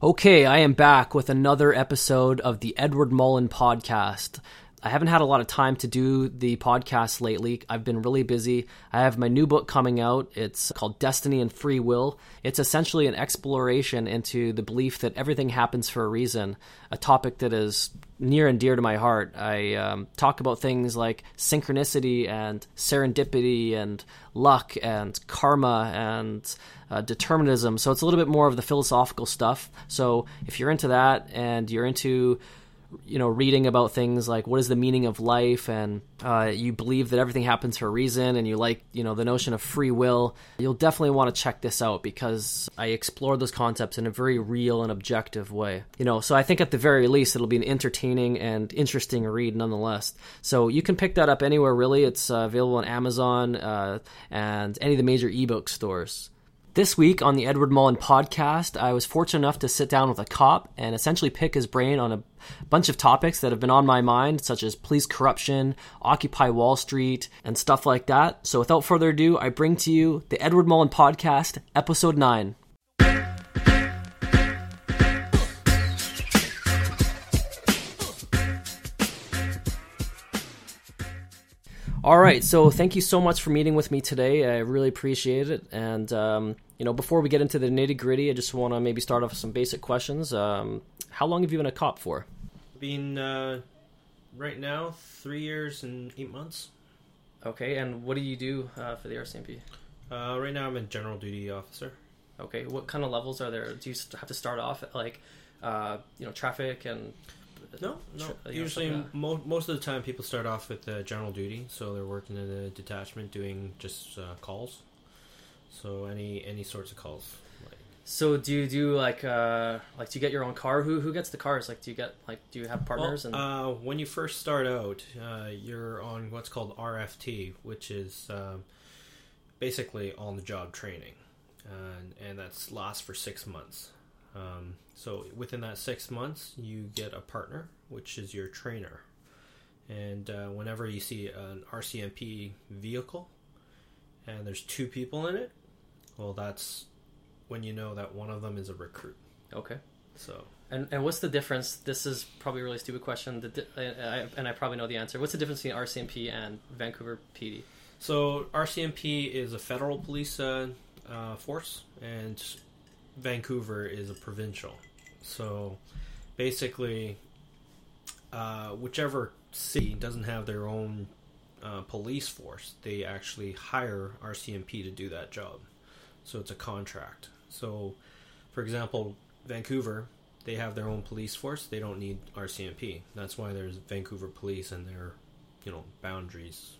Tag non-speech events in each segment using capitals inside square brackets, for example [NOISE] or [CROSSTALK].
Okay, I am back with another episode of the Edward Mullen podcast. I haven't had a lot of time to do the podcast lately. I've been really busy. I have my new book coming out. It's called Destiny and Free Will. It's essentially an exploration into the belief that everything happens for a reason, a topic that is near and dear to my heart. I um, talk about things like synchronicity and serendipity and luck and karma and uh, determinism. So it's a little bit more of the philosophical stuff. So if you're into that and you're into you know reading about things like what is the meaning of life and uh, you believe that everything happens for a reason and you like you know the notion of free will you'll definitely want to check this out because i explore those concepts in a very real and objective way you know so i think at the very least it'll be an entertaining and interesting read nonetheless so you can pick that up anywhere really it's uh, available on amazon uh, and any of the major ebook stores this week on the Edward Mullen podcast, I was fortunate enough to sit down with a cop and essentially pick his brain on a bunch of topics that have been on my mind, such as police corruption, Occupy Wall Street, and stuff like that. So without further ado, I bring to you the Edward Mullen podcast, episode 9. All right, so thank you so much for meeting with me today. I really appreciate it. And um, you know, before we get into the nitty gritty, I just want to maybe start off with some basic questions. Um, how long have you been a cop for? Been uh, right now three years and eight months. Okay, and what do you do uh, for the RCMP? Uh, right now, I'm a general duty officer. Okay, what kind of levels are there? Do you have to start off at like, uh, you know, traffic and? No, no. Know, Usually, something mo- most of the time, people start off with uh, general duty, so they're working in a detachment doing just uh, calls. So any any sorts of calls. Like, So do you do like uh like do you get your own car? Who who gets the cars? Like do you get like do you have partners well, uh, when you first start out, uh, you're on what's called RFT, which is um, basically on the job training, and and that's lasts for six months. Um, so within that six months, you get a partner, which is your trainer. And uh, whenever you see an RCMP vehicle, and there's two people in it, well, that's when you know that one of them is a recruit. okay. So And and what's the difference? This is probably a really stupid question. The, di- I, I, and I probably know the answer. What's the difference between RCMP and Vancouver PD? So RCMP is a federal police uh, uh, force, and Vancouver is a provincial. So basically, uh, whichever city doesn't have their own uh, police force, they actually hire RCMP to do that job. So it's a contract. So, for example, Vancouver, they have their own police force. They don't need RCMP. That's why there's Vancouver Police and their, you know, boundaries,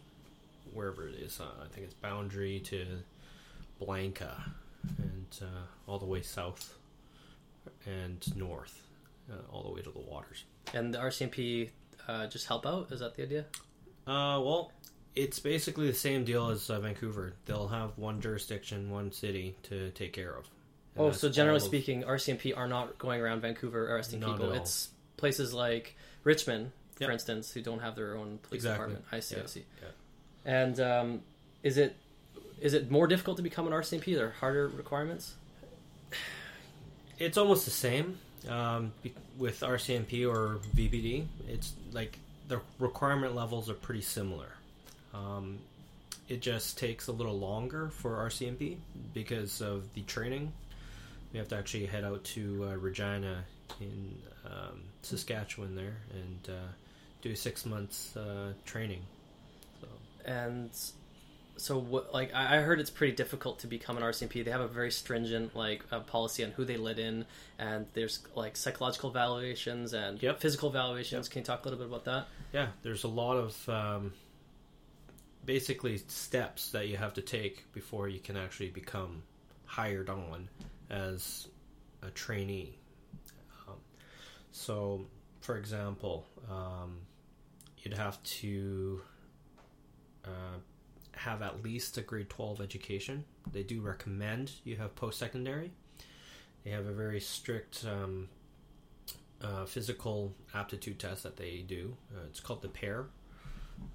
wherever it is. Uh, I think it's boundary to Blanca, and uh, all the way south and north, uh, all the way to the waters. And the RCMP uh, just help out? Is that the idea? Uh, well, it's basically the same deal as uh, Vancouver. They'll have one jurisdiction, one city to take care of. Oh, so generally all of- speaking, RCMP are not going around Vancouver arresting Not people. It's places like Richmond, for instance, who don't have their own police Exactly. department. I see. I see. yeah. And um, is it is it more difficult to become an RCMP? Are there harder requirements? It's almost the same um, with RCMP or VPD. It's like the requirement levels are pretty similar. Um, it just takes a little longer for RCMP because of the training. We have to actually head out to uh, Regina in um, Saskatchewan there and uh, do six months uh, training. So And so, what, like, I I heard it's pretty difficult to become an RCMP. They have a very stringent like uh, policy on who they let in, and there's like psychological evaluations and Yep. physical evaluations. Yep. Can you talk a little bit about that? yeah, there's a lot of um, basically steps that you have to take before you can actually become hired on as a trainee. Um, so, for example, um, you'd have to uh, have at least a grade 12 education. They do recommend you have post secondary. They have a very strict um, uh, physical aptitude test that they do. Uh, it's called the PARE.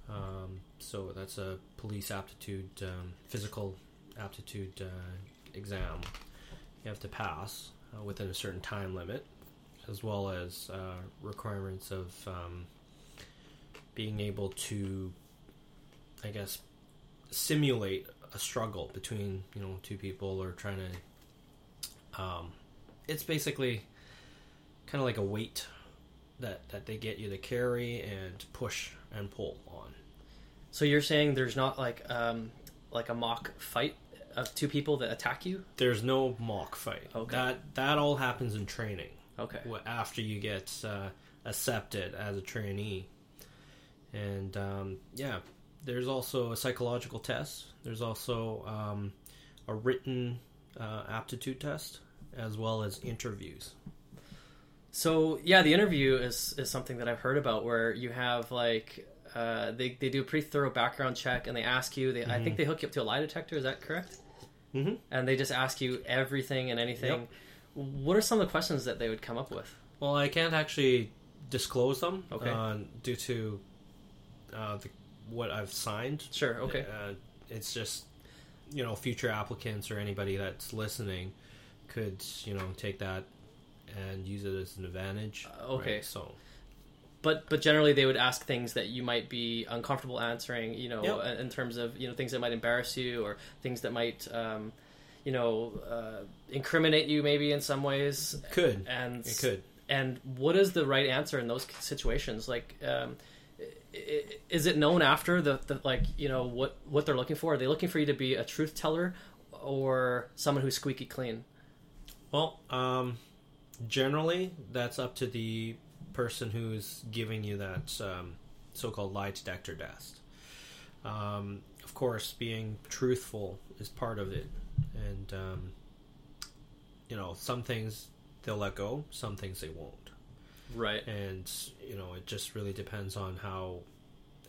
Um, so that's a police aptitude, um, physical aptitude uh, exam. You have to pass. uh, within a certain time limit, as well as uh, requirements of um, being able to, I guess, simulate a struggle between you know two people or trying to. Um, it's basically kind of like a weight that that they get you to carry and push and pull on. So you're saying there's not like um, like a mock fight of two people that attack you? There's no mock fight. Okay. That that all happens in training. Okay. after you get uh, accepted as a trainee. And um, yeah, there's also a psychological test. There's also um, a written uh, aptitude test, as well as interviews. So yeah, the interview is is something that I've heard about where you have like uh, they they do a pretty thorough background check and they ask you. They, I think they hook you up to a lie detector. Is that correct? Mhm. And they just ask you everything and anything. Yep. What are some of the questions that they would come up with? Well, I can't actually disclose them Okay. uh, due to uh, the, what I've signed. Sure. Okay. Uh, it's just you know future applicants or anybody that's listening could you know take that and use it as an advantage. Uh, okay. right? So But but generally they would ask things that you might be uncomfortable answering. You know, Yep. in terms of you know things that might embarrass you or things that might. Um, you know, uh, incriminate you maybe in some ways, could and it could. and what is the right answer in those situations like um, is it known after the, the like you know what what they're looking for? Are they looking for you to be a truth teller or someone who's squeaky clean? Well, um, generally that's up to the person who's giving you that um, so-called lie detector test. Um, of course, being truthful is part of it, and um, you know some things they'll let go, some things they won't, right. And you know it just really depends on how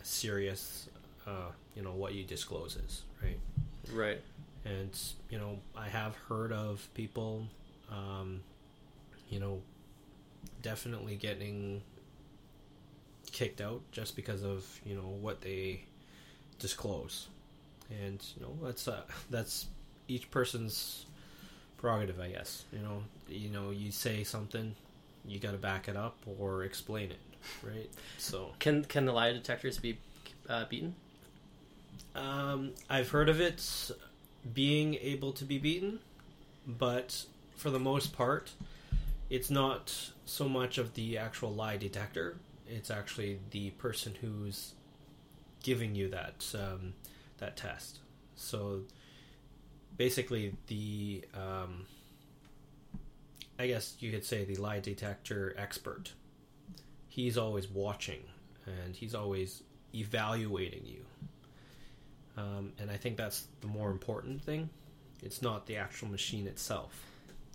serious uh, you know what you disclose is, right? right. And you know i have heard of people um, you know definitely getting kicked out just because of you know what they disclose. And you know that's uh, [LAUGHS] that's each person's prerogative i guess. You know you know you say something you got to back it up or explain it right so can can the lie detectors be uh, beaten Um, I've heard of it being able to be beaten, but for the most part, it's not so much of the actual lie detector. It's actually the person who's giving you that um, that test. So basically, the um, I guess you could say the lie detector expert. He's always watching, and he's always evaluating you. Um, and I think that's the more important thing. It's not the actual machine itself.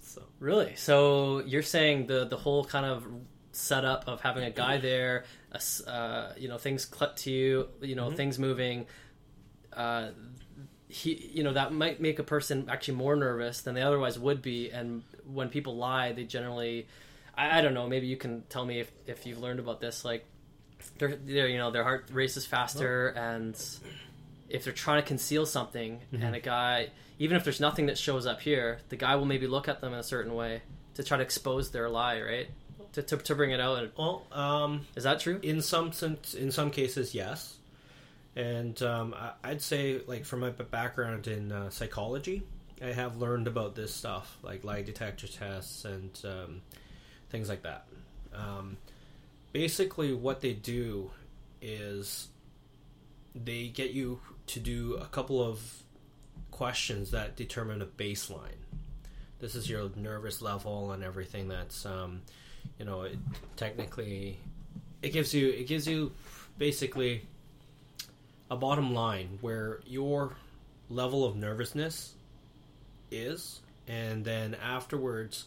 So really so you're saying the the whole kind of setup of having a guy there a uh, you know things clipped to you you know Mhm. things moving uh, he you know that might make a person actually more nervous than they otherwise would be and when people lie they generally i, I don't know maybe you can tell me if, if you've learned about this like they're, they're you know their heart races faster and if they're trying to conceal something and a guy even if there's nothing that shows up here the guy will maybe look at them in a certain way to try to expose their lie right? To, to, to bring it out. Well, um, is that true? in some sense, in some cases, yes. And um, I'd say, like from my background in uh, psychology, I have learned about this stuff, like lie detector tests and um, things like that. Um, basically, what they do is they get you to do a couple of questions that determine a baseline. This is your nervous level and everything that's, um, you know, it, technically, it gives you it gives you basically a bottom line where your level of nervousness is, and then afterwards,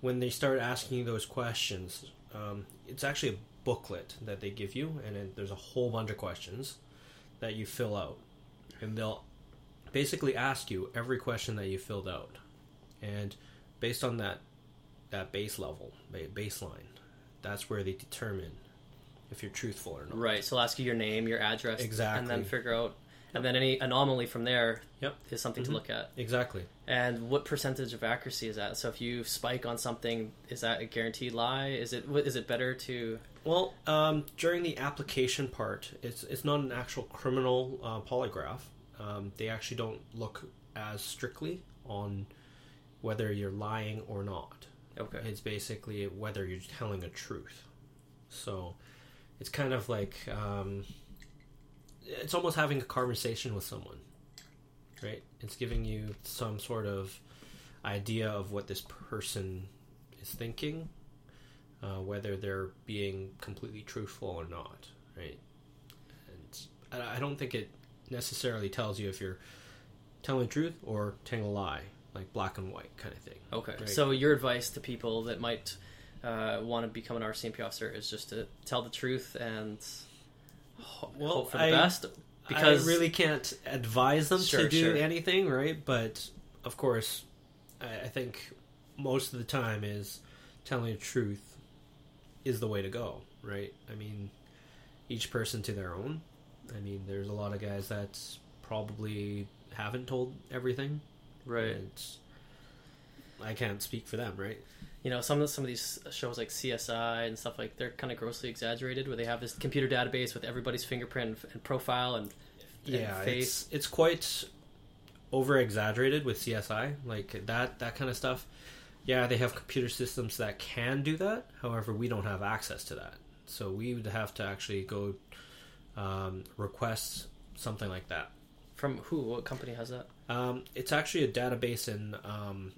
when they start asking you those questions, um, it's actually a booklet that they give you, and it, there's a whole bunch of questions that you fill out, and they'll basically ask you every question that you filled out, and based on that that base level, baseline, that's where they determine if you're truthful or not. Right. So I'll ask you your name, your address, Exactly. and then figure out. And then any anomaly from there Yep. is something Mhm. to look at. Exactly. And what percentage of accuracy is that? So if you spike on something, is that a guaranteed lie? Is it what- is it better to? Well, um, during the application part, it's it's not an actual criminal uh, polygraph. Um, they actually don't look as strictly on whether you're lying or not. Okay. It's basically whether you're telling a truth. So it's kind of like um, it's almost having a conversation with someone, right? It's giving you some sort of idea of what this person is thinking, uh, whether they're being completely truthful or not, right? And I don't think it necessarily tells you if you're telling the truth or telling a lie, like black and white kind of thing. Okay. Right. So your advice to people that might uh, want to become an RCMP officer is just to tell the truth and Well, hope for the I- best. Because I really can't advise them Sure, to do sure. anything, right? But of course, I, I think most of the time is telling the truth is the way to go, right? I mean, each person to their own. I mean, there's a lot of guys that probably haven't told everything, right. I can't speak for them, right? You know some of some of these shows like CSI and stuff like they're kind of grossly exaggerated where they have this computer database with everybody's fingerprint and profile and, and yeah, face. it's it's quite over exaggerated with CSI, like that that kind of stuff. Yeah, they have computer systems that can do that. However, we don't have access to that, so we would have to actually go um, request something like that. From who? What company has that? Um, it's actually a database in, um,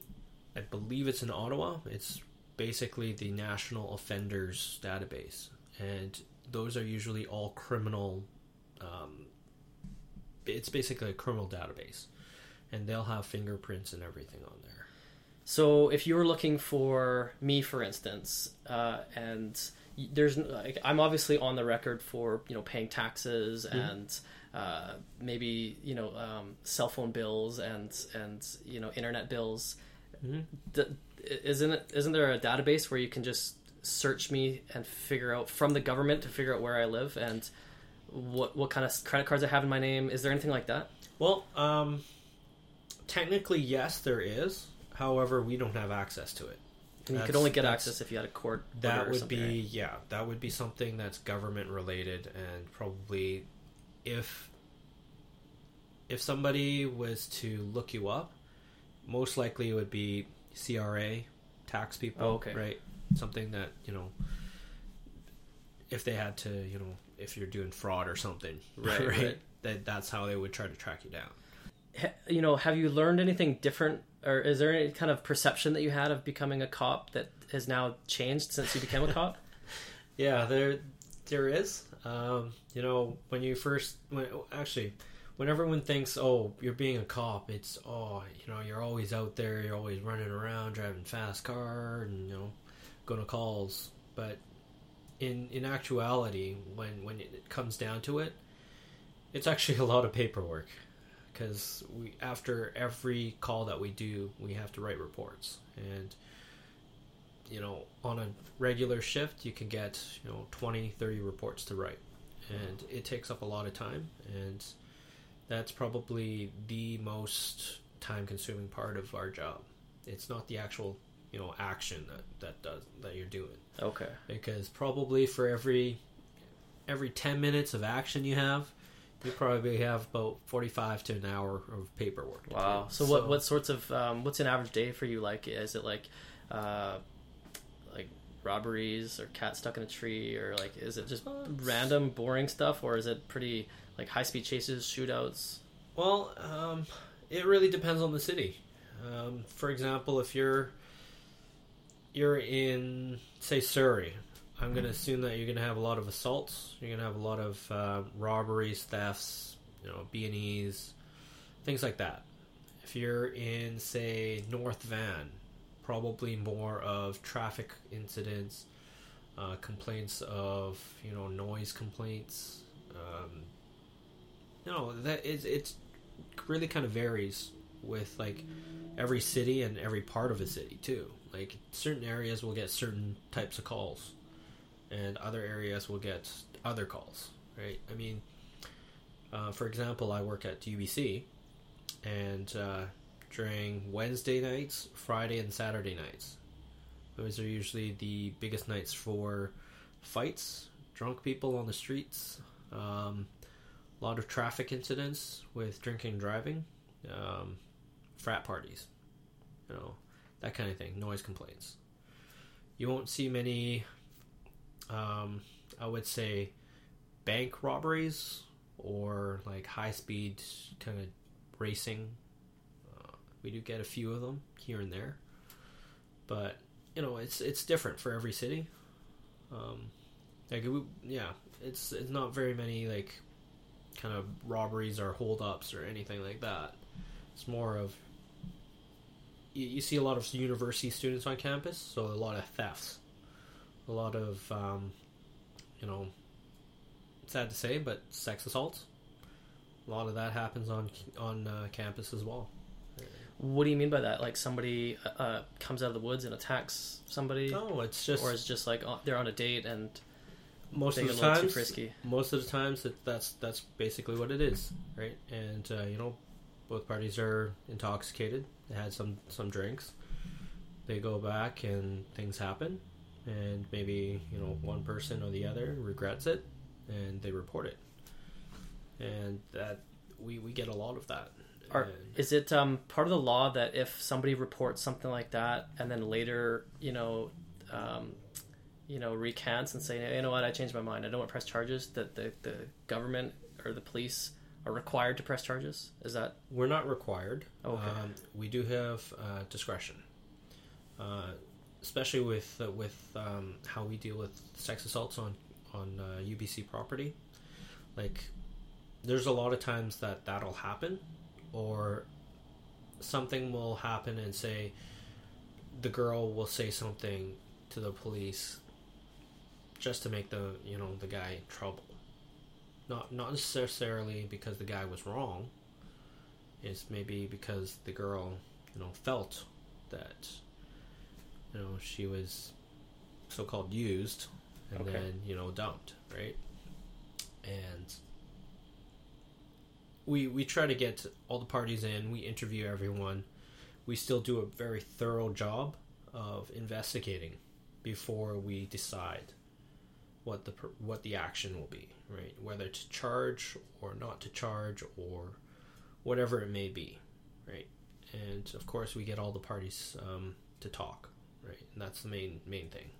I believe it's in Ottawa. It's basically the National Offenders Database, and those are usually all criminal. Um, it's basically a criminal database, and they'll have fingerprints and everything on there. So if you were looking for me, for instance, uh, and there's like I'm obviously on the record for you know paying taxes and uh, maybe you know um, cell phone bills and and you know internet bills. D- isn't it? Isn't there a database where you can just search me and figure out from the government to figure out where I live and what what kind of credit cards I have in my name? Is there anything like that? Well, um, technically, yes, there is. However, we don't have access to it. And you could only get access if you had a court. That would be right? yeah, that would be something that's government related and probably if if somebody was to look you up, most likely it would be CRA, tax people, Oh, okay. right? Something that, you know, if they had to, you know, if you're doing fraud or something, [LAUGHS] Right, right. That that's how they would try to track you down. you know, have you learned anything different, or is there any kind of perception that you had of becoming a cop that has now changed since you became a cop? [LAUGHS] Yeah, there there is. Um, you know, when you first when actually when everyone thinks, "Oh, you're being a cop," it's oh, you know, you're always out there, you're always running around, driving fast car, and you know, going to calls. But in in actuality, when when it comes down to it, it's actually [LAUGHS] a lot of paperwork. Because we after every call that we do, we have to write reports. And you know on a regular shift you can get you know 20 30 reports to write. And it takes up a lot of time. And that's probably the most time consuming part of our job it's not the actual you know action that that does that you're doing Okay. because probably for every every 10 minutes of action you have you probably have about 45 to an hour of paperwork Wow. do. So, what what sorts of um, what's an average day for you like? Is it like uh, like robberies or cat stuck in a tree or like is it just Uh, random boring stuff or is it pretty like high speed chases, shootouts? Well, um, it really depends on the city. Um, for example, if you're you're in say Surrey, I'm going to assume that you're going to have a lot of assaults. You're going to have a lot of uh, robberies, thefts, you know, B and E's, things like that. If you're in say North Van, probably more of traffic incidents, uh, complaints of you know noise complaints. Um, know that it's it's really kind of varies with like every city and every part of a city too. Like certain areas will get certain types of calls, and other areas will get other calls. Right? I mean, Uh, for example, I work at UBC, and uh, during Wednesday nights, Friday, and Saturday nights, those are usually the biggest nights for fights, drunk people on the streets, um, a lot of traffic incidents with drinking and driving, um, frat parties, you know, that kind of thing, noise complaints. You won't see many, um, I would say, bank robberies or like high speed kind of racing. Uh, we do get a few of them here and there, but you know it's it's different for every city. Um, like we, yeah, it's it's not very many like kind of robberies or holdups or anything like that. It's more of you, you see a lot of university students on campus, so a lot of thefts, a lot of um, you know, sad to say, but sex assaults. A lot of that happens on on uh, campus as well. What do you mean by that? Like somebody uh, comes out of the woods and attacks somebody, No, it's just or it's just like uh, they're on a date and most of the times. Most of the times, that that's that's basically what it is, right? And uh, you know, both parties are intoxicated. They had some some drinks. They go back and things happen, and maybe you know one person or the other regrets it, and they report it. And that we we get a lot of that. Are, is it um, part of the law that if somebody reports something like that and then later, you know, um, you know, recants and say, you know what, I changed my mind, I don't want to press charges, that the, the government or the police are required to press charges? Is that We're not required. Okay. Um, we do have uh, discretion, uh, especially with uh, with um, how we deal with sex assaults on on uh, UBC property. Like, there's a lot of times that that'll happen, or something will happen and say the girl will say something to the police just to make the you know the guy in trouble. Not not necessarily because the guy was wrong It's maybe because the girl, you know, felt that, you know, she was so-called used and Okay. then you know dumped, right? And we we try to get all the parties in. We interview everyone. We still do a very thorough job of investigating before we decide what the what the action will be, right? Whether to charge or not to charge or whatever it may be, right? And of course, we get all the parties um, to talk, right? And that's the main main thing,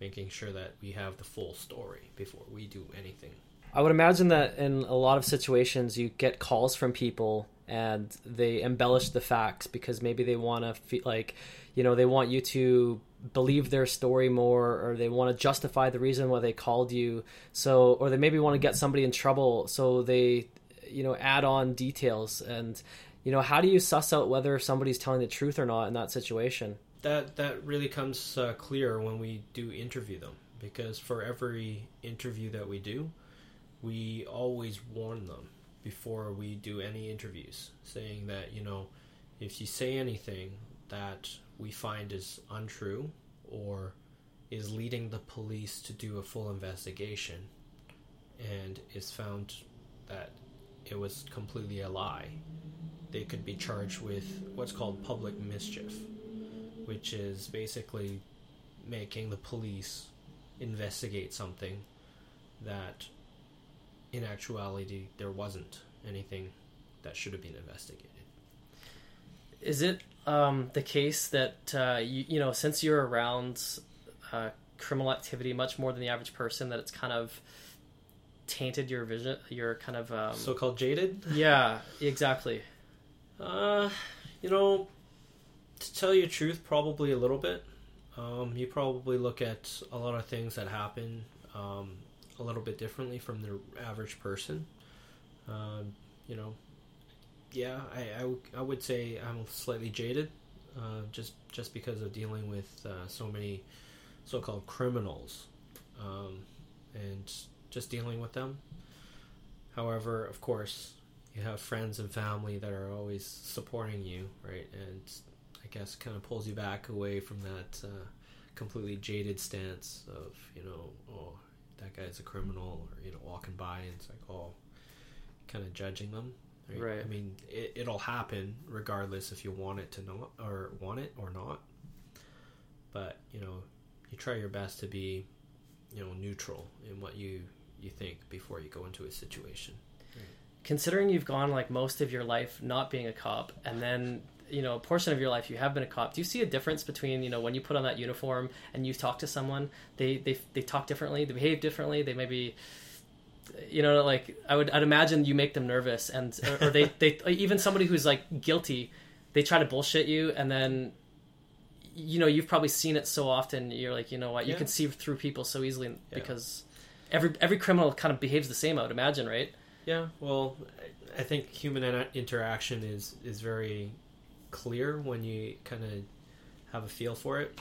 making sure that we have the full story before we do anything. I would imagine that in a lot of situations, you get calls from people and they embellish the facts because maybe they want to feel like, you know, they want you to believe their story more or they want to justify the reason why they called you. So, or they maybe want to get somebody in trouble. So they, you know, add on details. And, you know, how do you suss out whether somebody's telling the truth or not in that situation? That that really comes uh, clear when we do interview them because for every interview that we do, we always warn them before we do any interviews, saying that you know, if you say anything that we find is untrue or is leading the police to do a full investigation and is found that it was completely a lie, they could be charged with what's called public mischief, which is basically making the police investigate something that in actuality there wasn't anything that should have been investigated. Is it um, the case that uh, you, you know since you're around uh, criminal activity much more than the average person that it's kind of tainted your vision, your kind of um, So called jaded? yeah, exactly. Uh, you know, to tell you the truth, probably a little bit. Um, you probably look at a lot of things that happen um, a little bit differently from the average person. Um, you know, yeah, I, I, would say I'm slightly jaded, uh, just just because of dealing with uh, so many so-called criminals, um, and just dealing with them. However, of course, you have friends and family that are always supporting you, right? And I guess kind of pulls you back away from that uh, completely jaded stance of, you know, oh, that guy's a criminal, or, you know, walking by and it's like, oh, kind of judging them. Right. I mean, it, it'll happen regardless if you want it to not or want it or not. But you know, you try your best to be, you know, neutral in what you you think before you go into a situation. considering you've gone like most of your life not being a cop and then you know a portion of your life you have been a cop do you see a difference between you know when you put on that uniform and you talk to someone they they, they talk differently they behave differently they maybe you know like i would i'd imagine you make them nervous and or, or they they even somebody who's like guilty they try to bullshit you and then you know you've probably seen it so often you're like you know what you Yeah. can see through people so easily because every every criminal kind of behaves the same i would imagine right Yeah, well, I- I think human interaction is is very clear when you kind of have a feel for it.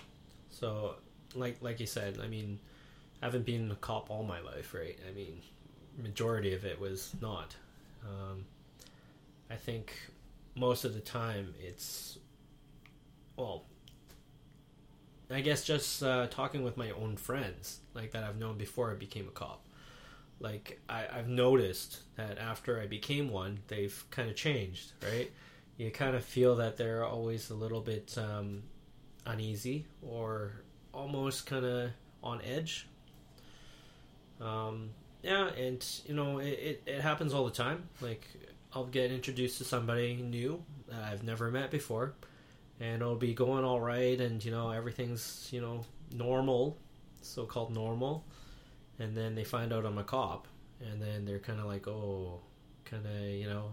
So, like like you said, I mean, I haven't been a cop all my life, right? I mean, majority of it was not. Um, I think most of the time it's well. I guess just uh, talking with my own friends, like that I've known before I became a cop like I, I've noticed that after I became one, they've kind of changed, right? You kind of feel that they're always a little bit um, uneasy or almost kind of on edge. Um, yeah, and you know it, it, it happens all the time. Like I'll get introduced to somebody new that I've never met before, and it'll be going all right, and you know everything's you know normal, so called normal and then they find out I'm a cop, and then they're kind of like, oh, kind of, you know,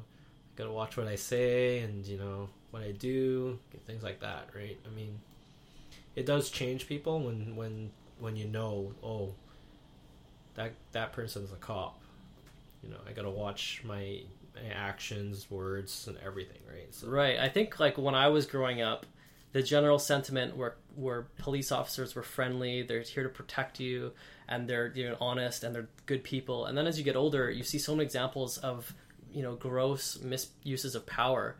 gotta watch what I say and you know what I do, things like that, right? I mean, it does change people when when when you know, oh, that that person's a cop. You know, I gotta watch my, my actions, words, and everything, right? So Right. I think like when I was growing up, the general sentiment where where police officers were friendly, they're here to protect you, and they're you know honest and they're good people. And then as you get older, you see so many examples of you know gross misuses of power.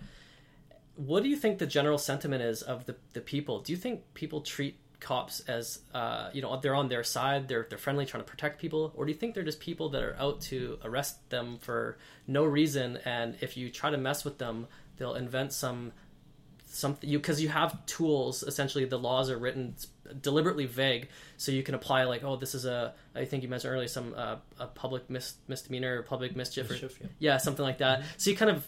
What do you think the general sentiment is of the the people? Do you think people treat cops as uh, you know they're on their side, they're they're friendly, trying to protect people, or do you think they're just people that are out to arrest them for no reason? And if you try to mess with them, they'll invent some something you because you have tools essentially the laws are written deliberately vague so you can apply like oh this is a i think you mentioned earlier some uh, a public mis- misdemeanor or public mischief, or, yeah. yeah something like that so you kind of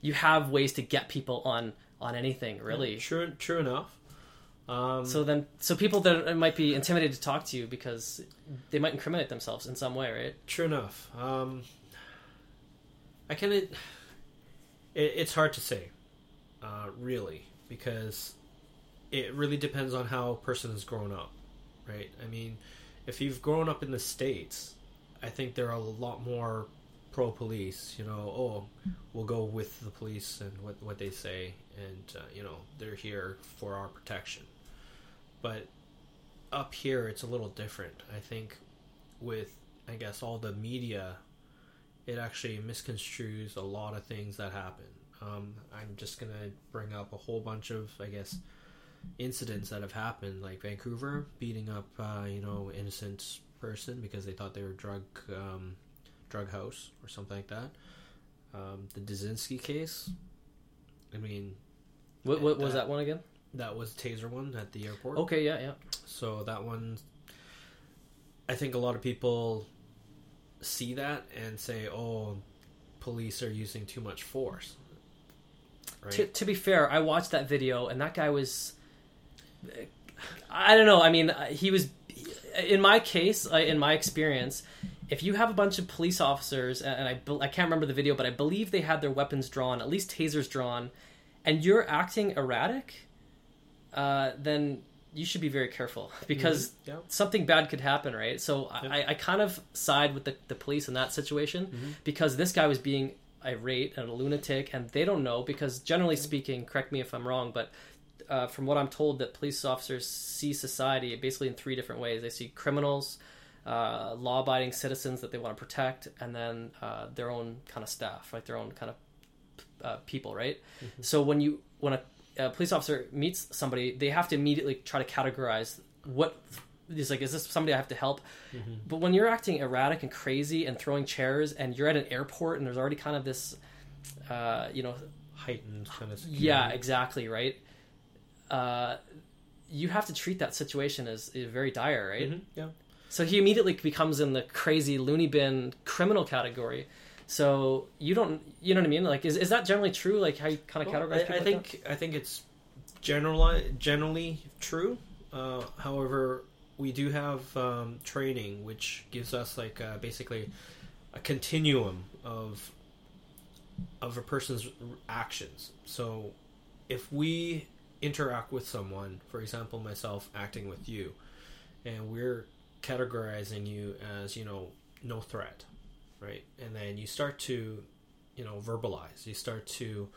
you have ways to get people on on anything really true, true enough. Um, so then so people that might be intimidated to talk to you because they might incriminate themselves in some way right True enough. Um, I can. It, it's hard to say, uh, really, because it really depends on how a person has grown up, right? I mean, if you've grown up in the states, I think there are a lot more pro police. You know, oh, we'll go with the police and what what they say, and uh, you know they're here for our protection. But up here, it's a little different. I think with I guess all the media, it actually misconstrues a lot of things that happen. Um, I'm just gonna bring up a whole bunch of I guess incidents that have happened, like Vancouver beating up uh, you know innocent person because they thought they were drug um, drug house or something like that. Um, the Dziekanski case. I mean, what, what was That- that one again that was taser one at the airport. okay yeah yeah So that one, I think a lot of people see that and say, "Oh, police are using too much force." Right? To, to be fair, I watched that video, and that guy was. I don't know. I mean, he was. In my case, uh, in my experience, if you have a bunch of police officers, and I, I can't remember the video, but I believe they had their weapons drawn, at least tasers drawn, and you're acting erratic, uh, then you should be very careful [LAUGHS] because Mhm. Yeah. something bad could happen, right? So Yeah. I, I kind of side with the, the police in that situation Mhm. because this guy was being irate and a lunatic, and they don't know because generally speaking, correct me if I'm wrong, but uh, from what I'm told, that police officers see society basically in three different ways. They see criminals, uh, law-abiding citizens that they want to protect, and then uh, their own kind of staff, like their own kind of uh, people, right? So when you when a, a police officer meets somebody, they have to immediately try to categorize what he's like, is this somebody I have to help? But when you're acting erratic and crazy and throwing chairs, and you're at an airport, and there's already kind of this, uh, you know, heightened kind of yeah, exactly, right. Uh, you have to treat that situation as, as very dire, right? Mhm, yeah. So he immediately becomes in the crazy loony bin criminal category. So you don't, you know what I mean? Like, is, is that generally true? Like how you kind of Well, categorize I, people I like think I think it's generally generally true. Uh, however, we do have um, training which gives us like uh, basically a continuum of of a person's actions. So if we interact with someone, for example, myself acting with you, and we're categorizing you as you know no threat, right? And then you start to you know verbalize. You start to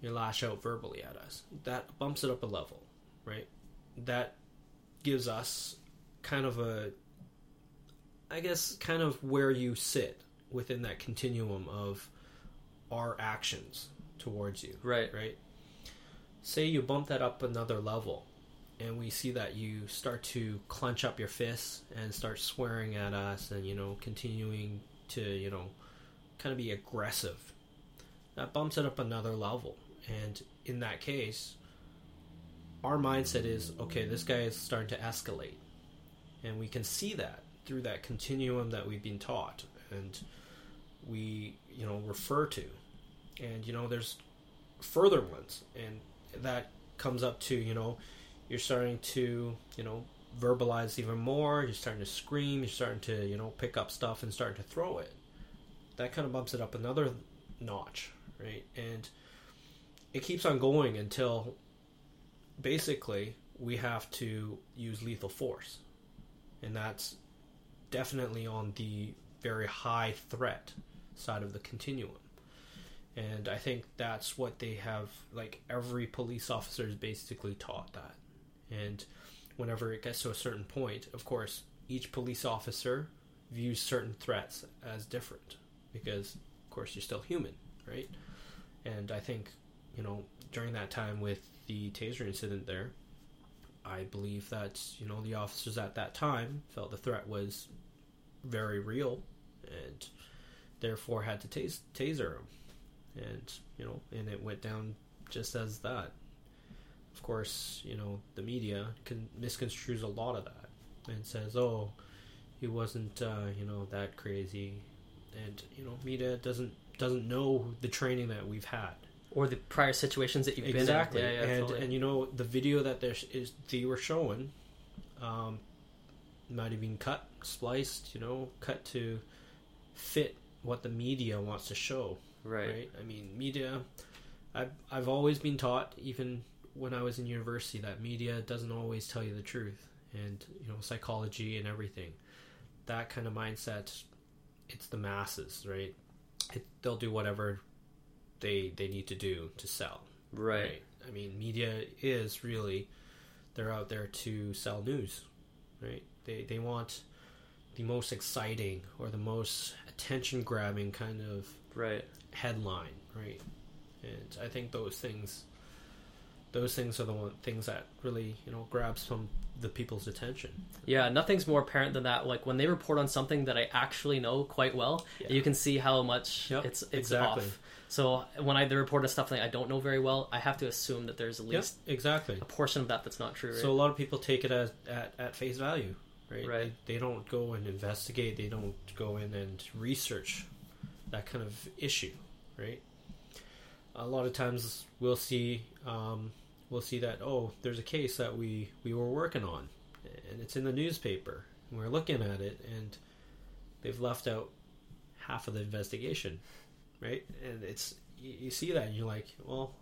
you lash out verbally at us. That bumps it up a level, right? That gives us kind of a, I guess, kind of where you sit within that continuum of our actions towards you. Right. right? Say you bump that up another level, and we see that you start to clench up your fists and start swearing at us, and you know, continuing to you know, kind of be aggressive. That bumps it up another level, and in that case, our mindset is okay. This guy is starting to escalate, and we can see that through that continuum that we've been taught, and we you know refer to, and you know there's further ones, and that comes up to you know you're starting to you know verbalize even more. You're starting to scream. You're starting to you know pick up stuff and starting to throw it. That kind of bumps it up another notch, right? And it keeps on going until basically we have to use lethal force, and that's definitely on the very high threat side of the continuum. And I think that's what they have, like, every police officer is basically taught that. And whenever it gets to a certain point, of course, each police officer views certain threats as different because, of course, you're still human, right? And I think, you know, during that time with the taser incident there, I believe that, you know, the officers at that time felt the threat was very real and therefore had to tas- taser him. And, you know, and it went down just as that. Of course, you know, the media can misconstrues a lot of that and says, oh, he wasn't, uh, you know, that crazy. And, you know, media doesn't doesn't know the training that we've had. Or the prior situations that you've Exactly, been in. Yeah, yeah, and totally. and you know the video that there is they were showing, um, might have been cut, spliced, you know, cut to fit what the media wants to show. right. Right? I mean, media. I've I've always been taught, even when I was in university, that media doesn't always tell you the truth, and you know, psychology and everything. That kind of mindset, it's the masses, right? It, they'll do whatever they they need to do to sell. Right. I mean, media is really they're out there to sell news, right? They they want the most exciting or the most attention grabbing kind of Right. headline, right? And I think those things those things are the one things that really, you know, grabs some the people's attention. Yeah, nothing's more apparent than that. Like when they report on something that I actually know quite well, Yeah. you can see how much Yep, it's it's exactly. off. So when I they report on stuff that I don't know very well, I have to assume that there's at Yep, least exactly. a portion of that that's not true. Right? So a lot of people take it as at, at face value, right? Right. They, they don't go and investigate. They don't go in and research that kind of issue, right? A lot of times we'll see um, we'll see that oh, there's a case that we we were working on, and it's in the newspaper. And we're looking at it, and they've left out half of the investigation, right? And it's you, you see that, and you're like, well,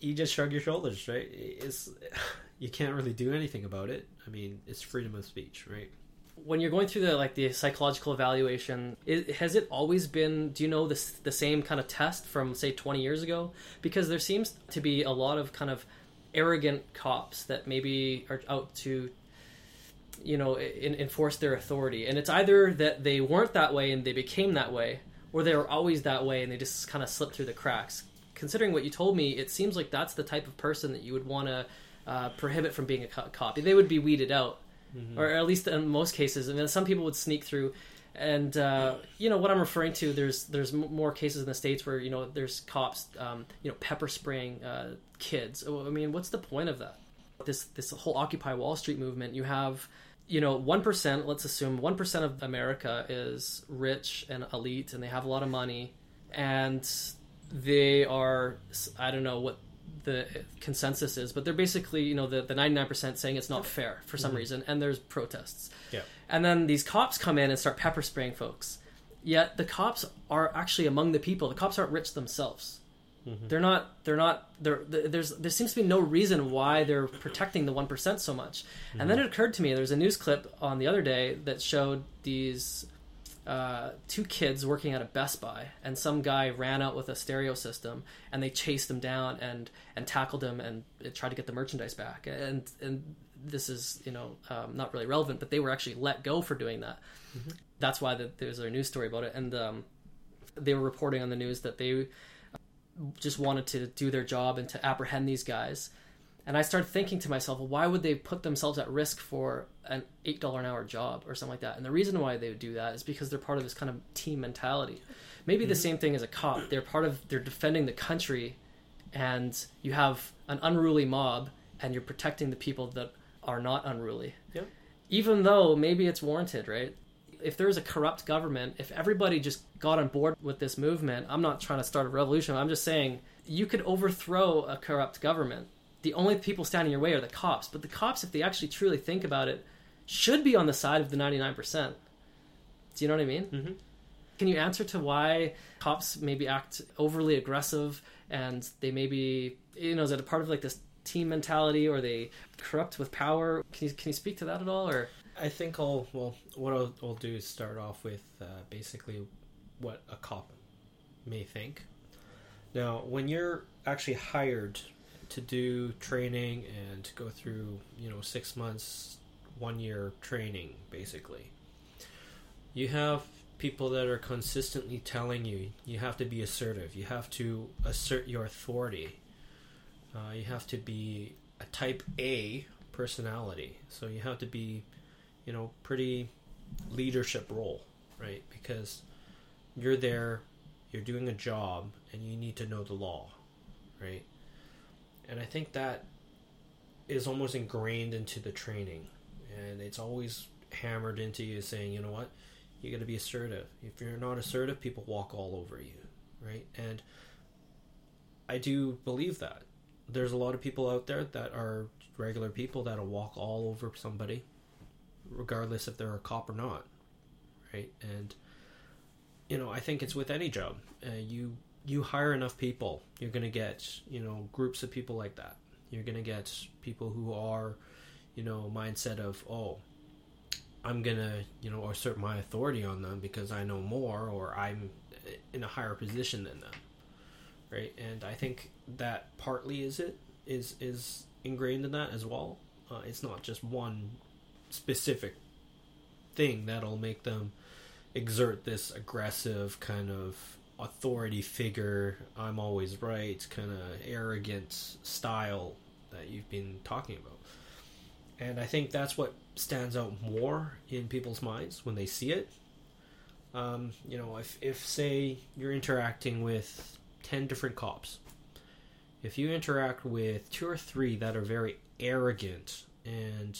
you just shrug your shoulders, right? It's [SIGHS] you can't really do anything about it. I mean, it's freedom of speech, right? When you're going through the like the psychological evaluation, has it always been? Do you know this the same kind of test from say 20 years ago? Because there seems to be a lot of kind of arrogant cops that maybe are out to you know in, enforce their authority and it's either that they weren't that way and they became that way or they were always that way and they just kind of slipped through the cracks considering what you told me it seems like that's the type of person that you would want to uh, prohibit from being a co- cop they would be weeded out Mhm. or at least in most cases. I mean, some people would sneak through, and uh, you know what I'm referring to. There's there's more cases in the states where you know there's cops, um, you know, pepper spraying uh, kids. Oh, I mean, what's the point of that? This this whole Occupy Wall Street movement. You have you know one percent. Let's assume one percent of America is rich and elite, and they have a lot of money, and they are I don't know what the consensus is, but they're basically, you know, the, the 99% saying it's not fair for some mm-hmm. reason, and there's protests. Yeah. And then these cops come in and start pepper spraying folks. Yet the cops are actually among the people. The cops aren't rich themselves. Mm-hmm. They're not. They're not. They're, there's. There seems to be no reason why they're protecting the one percent so much. And then mm-hmm. it occurred to me. There was a news clip on the other day that showed these uh, two kids working at a Best Buy, and some guy ran out with a stereo system, and they chased him down and and tackled him and tried to get the merchandise back. And and this is you know um, not really relevant, but they were actually let go for doing that. That's why the, there's a news story about it, and um, they were reporting on the news that they just wanted to do their job and to apprehend these guys. And I started thinking to myself, well, why would they put themselves at risk for an eight dollar an hour job or something like that? And the reason why they would do that is because they're part of this kind of team mentality. Maybe the mm-hmm. same thing as a cop. They're part of they're defending the country, and you have an unruly mob, and you're protecting the people that are not unruly. Yeah. Even though maybe it's warranted, right? If there's a corrupt government, if everybody just got on board with this movement, I'm not trying to start a revolution. I'm just saying you could overthrow a corrupt government. The only people standing in your way are the cops. But the cops, if they actually truly think about it, should be on the side of the 99%. Do you know what I mean? Mhm. Can you answer to why cops maybe act overly aggressive and they maybe, you know, is it a part of like this team mentality or they corrupt with power? Can you, can you speak to that at all? Or I think I'll well, what I'll, I'll do is start off with uh, basically what a cop may think. Now, when you're actually hired to do training and to go through, you know, six months, one year training, basically, you have people that are consistently telling you you have to be assertive, you have to assert your authority, uh, you have to be a type A personality, so you have to be you know, pretty leadership role, right? Because you're there, you're doing a job, and you need to know the law, right? And I think that is almost ingrained into the training, and it's always hammered into you saying, you know what, you got to be assertive. If you're not assertive, people walk all over you, right? And I do believe that. There's a lot of people out there that are regular people that'll walk all over somebody regardless if they're a cop or not, right? And you know, I think it's with any job. Uh, you you hire enough people, you're going to get you know groups of people like that. You're going to get people who are, you know, mindset of oh, I'm gonna you know assert my authority on them because I know more or I'm in a higher position than them, right? And I think that partly is it is is ingrained in that as well. Uh, it's not just one specific thing that'll make them exert this aggressive kind of authority figure i'm always right kind of arrogant style that you've been talking about. And i think that's what stands out more in people's minds when they see it. Um, you know if, if say you're interacting with 10 different cops if you interact with two or three that are very arrogant and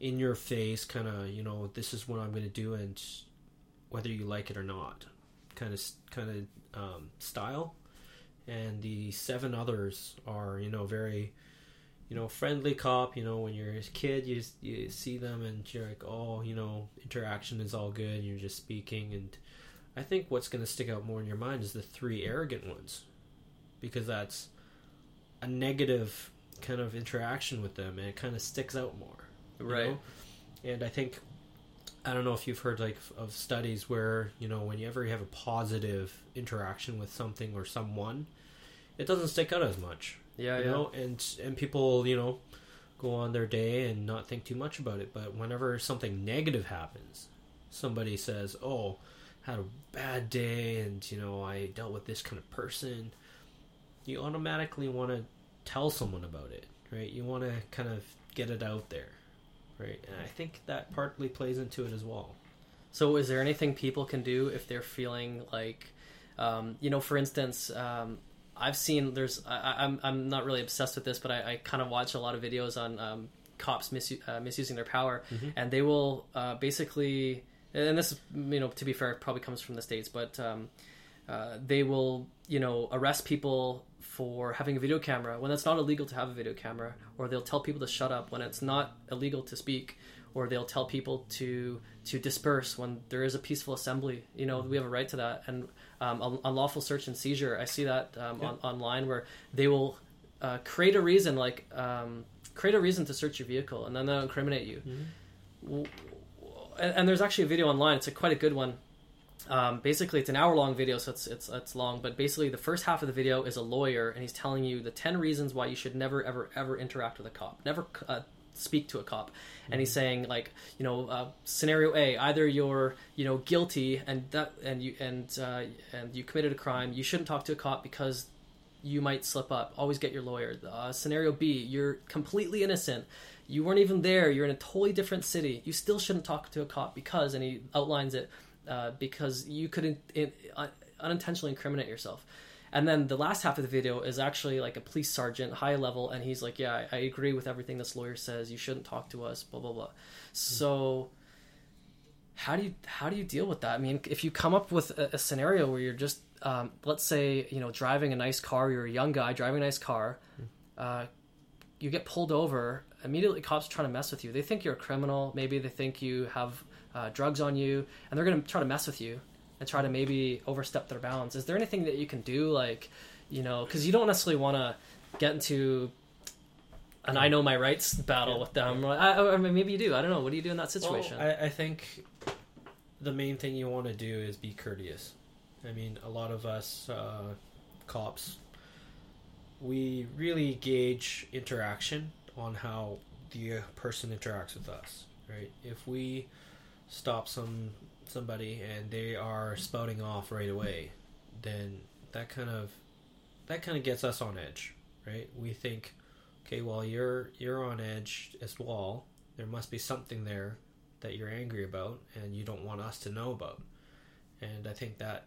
in your face kind of you know this is what i'm going to do and whether you like it or not kind of kind of um, style and the seven others are you know very you know friendly cop you know when you're a kid you you see them and you're like oh you know interaction is all good and you're just speaking and i think what's going to stick out more in your mind is the three arrogant ones because that's a negative kind of interaction with them and it kind of sticks out more Right. know? And I think I don't know if you've heard like of studies where you know whenever you have a positive interaction with something or someone, it doesn't stick out as much. yeah, you know, and and people you know go on their day and not think too much about it. But whenever something negative happens, somebody says, "Oh, had a bad day, and you know I dealt with this kind of person," you automatically want to tell someone about it, right? You want to kind of get it out there, right? And I think that partly plays into it as well. So, is there anything people can do if they're feeling like, um, you know, for instance, um, I've seen there's I, I'm I'm not really obsessed with this, but I, I kind of watch a lot of videos on um, cops misu- uh, misusing their power, and they will uh, basically, and this you know to be fair probably comes from the states, but um, uh, they will you know arrest people for having a video camera when it's not illegal to have a video camera, or they'll tell people to shut up when it's not illegal to speak, or they'll tell people to to disperse when there is a peaceful assembly. You know we have a right to that, and um, unlawful search and seizure. I see that um, on, online where they will uh, create a reason like um, create a reason to search your vehicle, and then they'll incriminate you. W- And, and there's actually a video online. It's a quite a good one. Um, basically, it's an hour long video, so it's it's it's long. But basically, the first half of the video is a lawyer, and he's telling you the ten reasons why you should never, ever, ever interact with a cop, never uh, speak to a cop. And he's saying like, you know, uh, scenario A: either you're you know guilty and that and you and uh, and you committed a crime, you shouldn't talk to a cop because you might slip up. Always get your lawyer. Uh, scenario B: you're completely innocent. You weren't even there. You're in a totally different city. You still shouldn't talk to a cop because, and he outlines it, uh, because you could in, in, uh, unintentionally incriminate yourself. And then the last half of the video is actually like a police sergeant, high level, and he's like, "Yeah, I, I agree with everything this lawyer says. You shouldn't talk to us." Blah blah blah. So, how do you how do you deal with that? I mean, if you come up with a, a scenario where you're just, um, let's say, you know, driving a nice car, you're a young guy driving a nice car, uh, you get pulled over. Immediately, cops trying to mess with you. They think you're a criminal. Maybe they think you have uh, drugs on you, and they're going to try to mess with you and try to maybe overstep their bounds. Is there anything that you can do, like, you know, because you don't necessarily want to get into an I know my rights battle Yeah. with them, I, or maybe you do. I don't know. What do you do in that situation? Well, I, I think the main thing you want to do is be courteous. I mean, a lot of us uh, cops, we really gauge interaction on how the person interacts with us, right? If we stop some somebody and they are spouting off right away, then that kind of that kind of gets us on edge, right? We think, okay, well you're you're on edge as well. There must be something there that you're angry about and you don't want us to know about. And I think that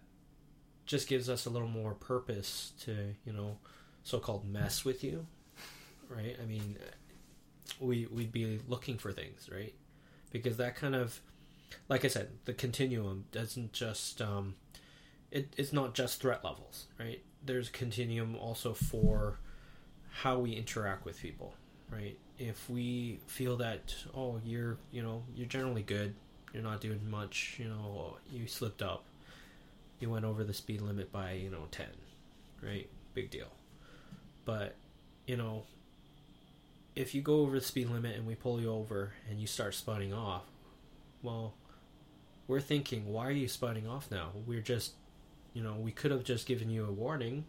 just gives us a little more purpose to, you know, so-called mess with you, right? I mean, we we'd be looking for things, right? Because that kind of like I said, the continuum doesn't just um it, it's not just threat levels, right? There's a continuum also for how we interact with people, right? If we feel that oh you're you know you're generally good, you're not doing much, you know you slipped up, you went over the speed limit by you know ten, right? Big deal. But you know if you go over the speed limit and we pull you over and you start sputting off, well, we're thinking, why are you spouting off now? We're just, you know, we could have just given you a warning,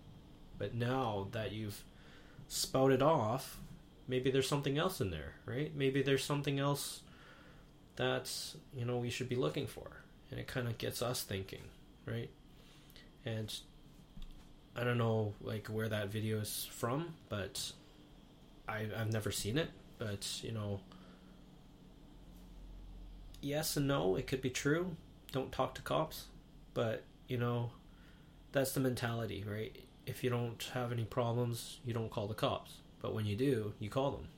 but now that you've spouted off, maybe there's something else in there, right? Maybe there's something else that's, you know, we should be looking for. And it kind of gets us thinking, right? And I don't know, like, where that video is from, but I, I've never seen it. But, you know, yes and no. It could be true. Don't talk to cops, but you know, that's the mentality, right? If you don't have any problems, you don't call the cops. But when you do, you call them.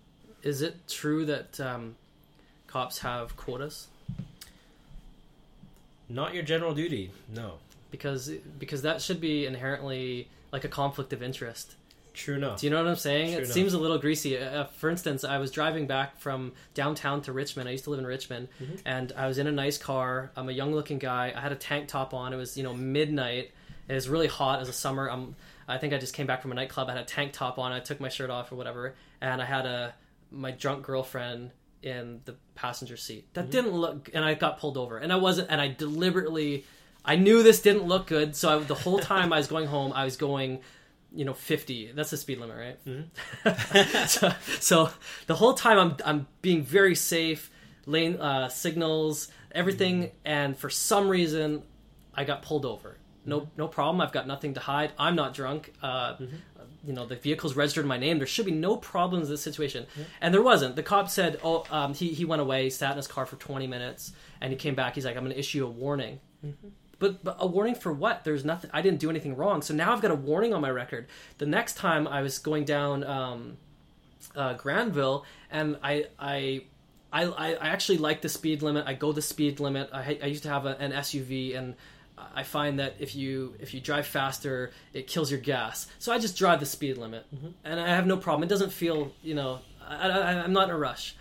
Is it true that um, cops have quotas? Not your general duty. No. Because because that should be inherently like a conflict of interest. True enough. Do you know what I'm saying? Sure it enough. seems a little greasy. Uh, for instance, I was driving back from downtown to Richmond. I used to live in Richmond, Mm-hmm. and I was in a nice car. I'm a young-looking guy. I had a tank top on. It was you know midnight. It was really hot. It was a summer. I'm, I think I just came back from a nightclub. I had a tank top on. I took my shirt off or whatever, and I had a my drunk girlfriend in the passenger seat. That didn't look, and I got pulled over, and I wasn't, and I deliberately, I knew this didn't look good. So I, the whole time I was going home, I was going you know 50 that's the speed limit right [LAUGHS] so, so the whole time i'm i'm being very safe lane uh, signals everything and for some reason i got pulled over No, no problem. I've got nothing to hide. I'm not drunk. Uh, You know, the vehicle's registered in my name. There should be no problems in this situation, and there wasn't. The cop said, "Oh, um, he he went away, sat in his car for 20 minutes, and he came back. He's like, I'm going to issue a warning." But, but a warning for what? There's nothing. I didn't do anything wrong. So now I've got a warning on my record. The next time I was going down um, uh, Granville, and I I. I, I actually like the speed limit. I go the speed limit. I, I used to have a, an SUV, and I find that if you if you drive faster, it kills your gas. So I just drive the speed limit, and I have no problem. It doesn't feel you know I, I, I'm not in a rush.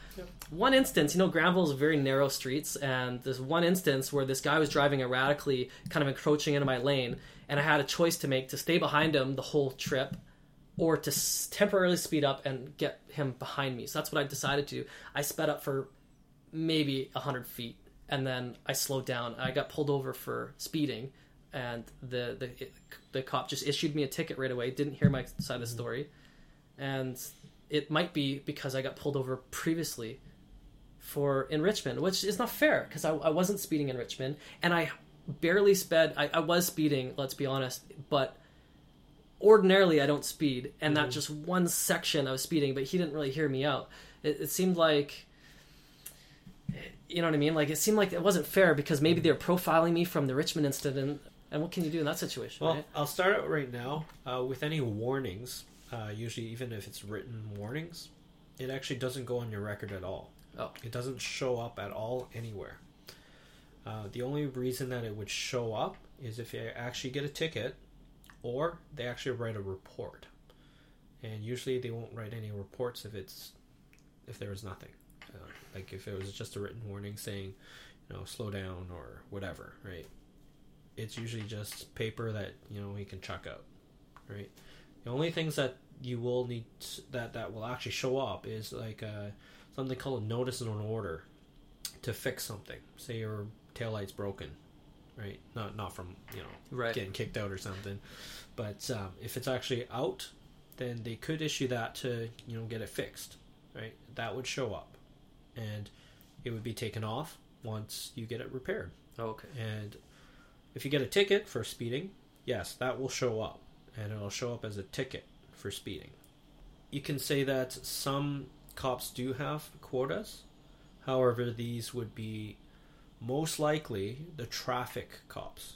One instance, you know, Granville is very narrow streets, and there's one instance where this guy was driving erratically, kind of encroaching into my lane, and I had a choice to make to stay behind him the whole trip, or to s- temporarily speed up and get him behind me. So that's what I decided to do. I sped up for maybe 100 feet, and then I slowed down. I got pulled over for speeding, and the the the cop just issued me a ticket right away. Didn't hear my side of the mm-hmm. story, and it might be because I got pulled over previously for in Richmond, which is not fair because I, I wasn't speeding in Richmond, and I barely sped. I, I was speeding, let's be honest, but ordinarily I don't speed, and that just one section I was speeding, but he didn't really hear me out. It, it seemed like you know what I mean? Like it seemed like it wasn't fair because maybe they were profiling me from the Richmond incident. And what can you do in that situation? Well, right? I'll start out right now uh, with any warnings. Uh, usually, even if it's written warnings, it actually doesn't go on your record at all. Oh. It doesn't show up at all anywhere. Uh, the only reason that it would show up is if you actually get a ticket or they actually write a report. And usually they won't write any reports if it's if there is nothing. Uh, like if it was just a written warning saying, you know, slow down or whatever, right? It's usually just paper that you know he can chuck out, right? The only things that you will need t- that that will actually show up is like uh, something call a notice and an order to fix something. Say your taillight's broken, right? Not not from you know Right. getting kicked out or something, but um, if it's actually out, then they could issue that to you know get it fixed, right? That would show up, and it would be taken off once you get it repaired. okay. And if you get a ticket for speeding, yes, that will show up. And it'll show up as a ticket for speeding. You can say that some cops do have quotas. However, these would be most likely the traffic cops.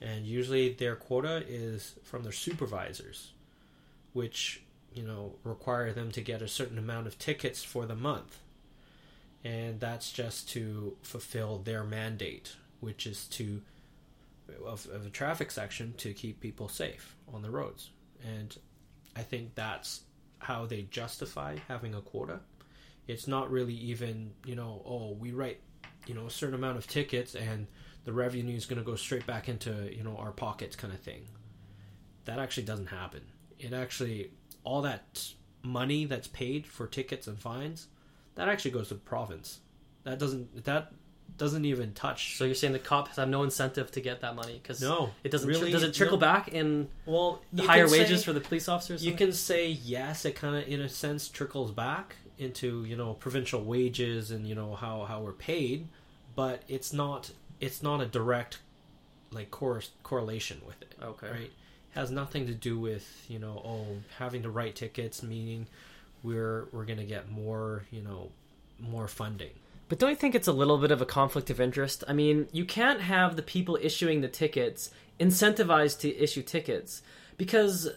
And usually their quota is from their supervisors, which, you know, require them to get a certain amount of tickets for the month and that's just to fulfill their mandate, which is to of, of a traffic section to keep people safe on the roads. And I think that's how they justify having a quota. It's not really even you know oh we write you know a certain amount of tickets and the revenue is going to go straight back into you know our pockets kind of thing. That actually doesn't happen. It actually all that money that's paid for tickets and fines that actually goes to the province. That doesn't that doesn't even touch. So you're saying the cops have no incentive to get that money because No, it doesn't. really, does it trickle no. back in well, higher wages say- for the police officers? You can say yes, it kind of in a sense trickles back into you know provincial wages and you know how how we're paid, but it's not it's not a direct like cor- correlation with it. Okay. right? Has nothing to do with you know oh having to write tickets meaning we're we're gonna get more you know more funding. But don't you think it's a little bit of a conflict of interest? I mean, you can't have the people issuing the tickets incentivized to issue tickets because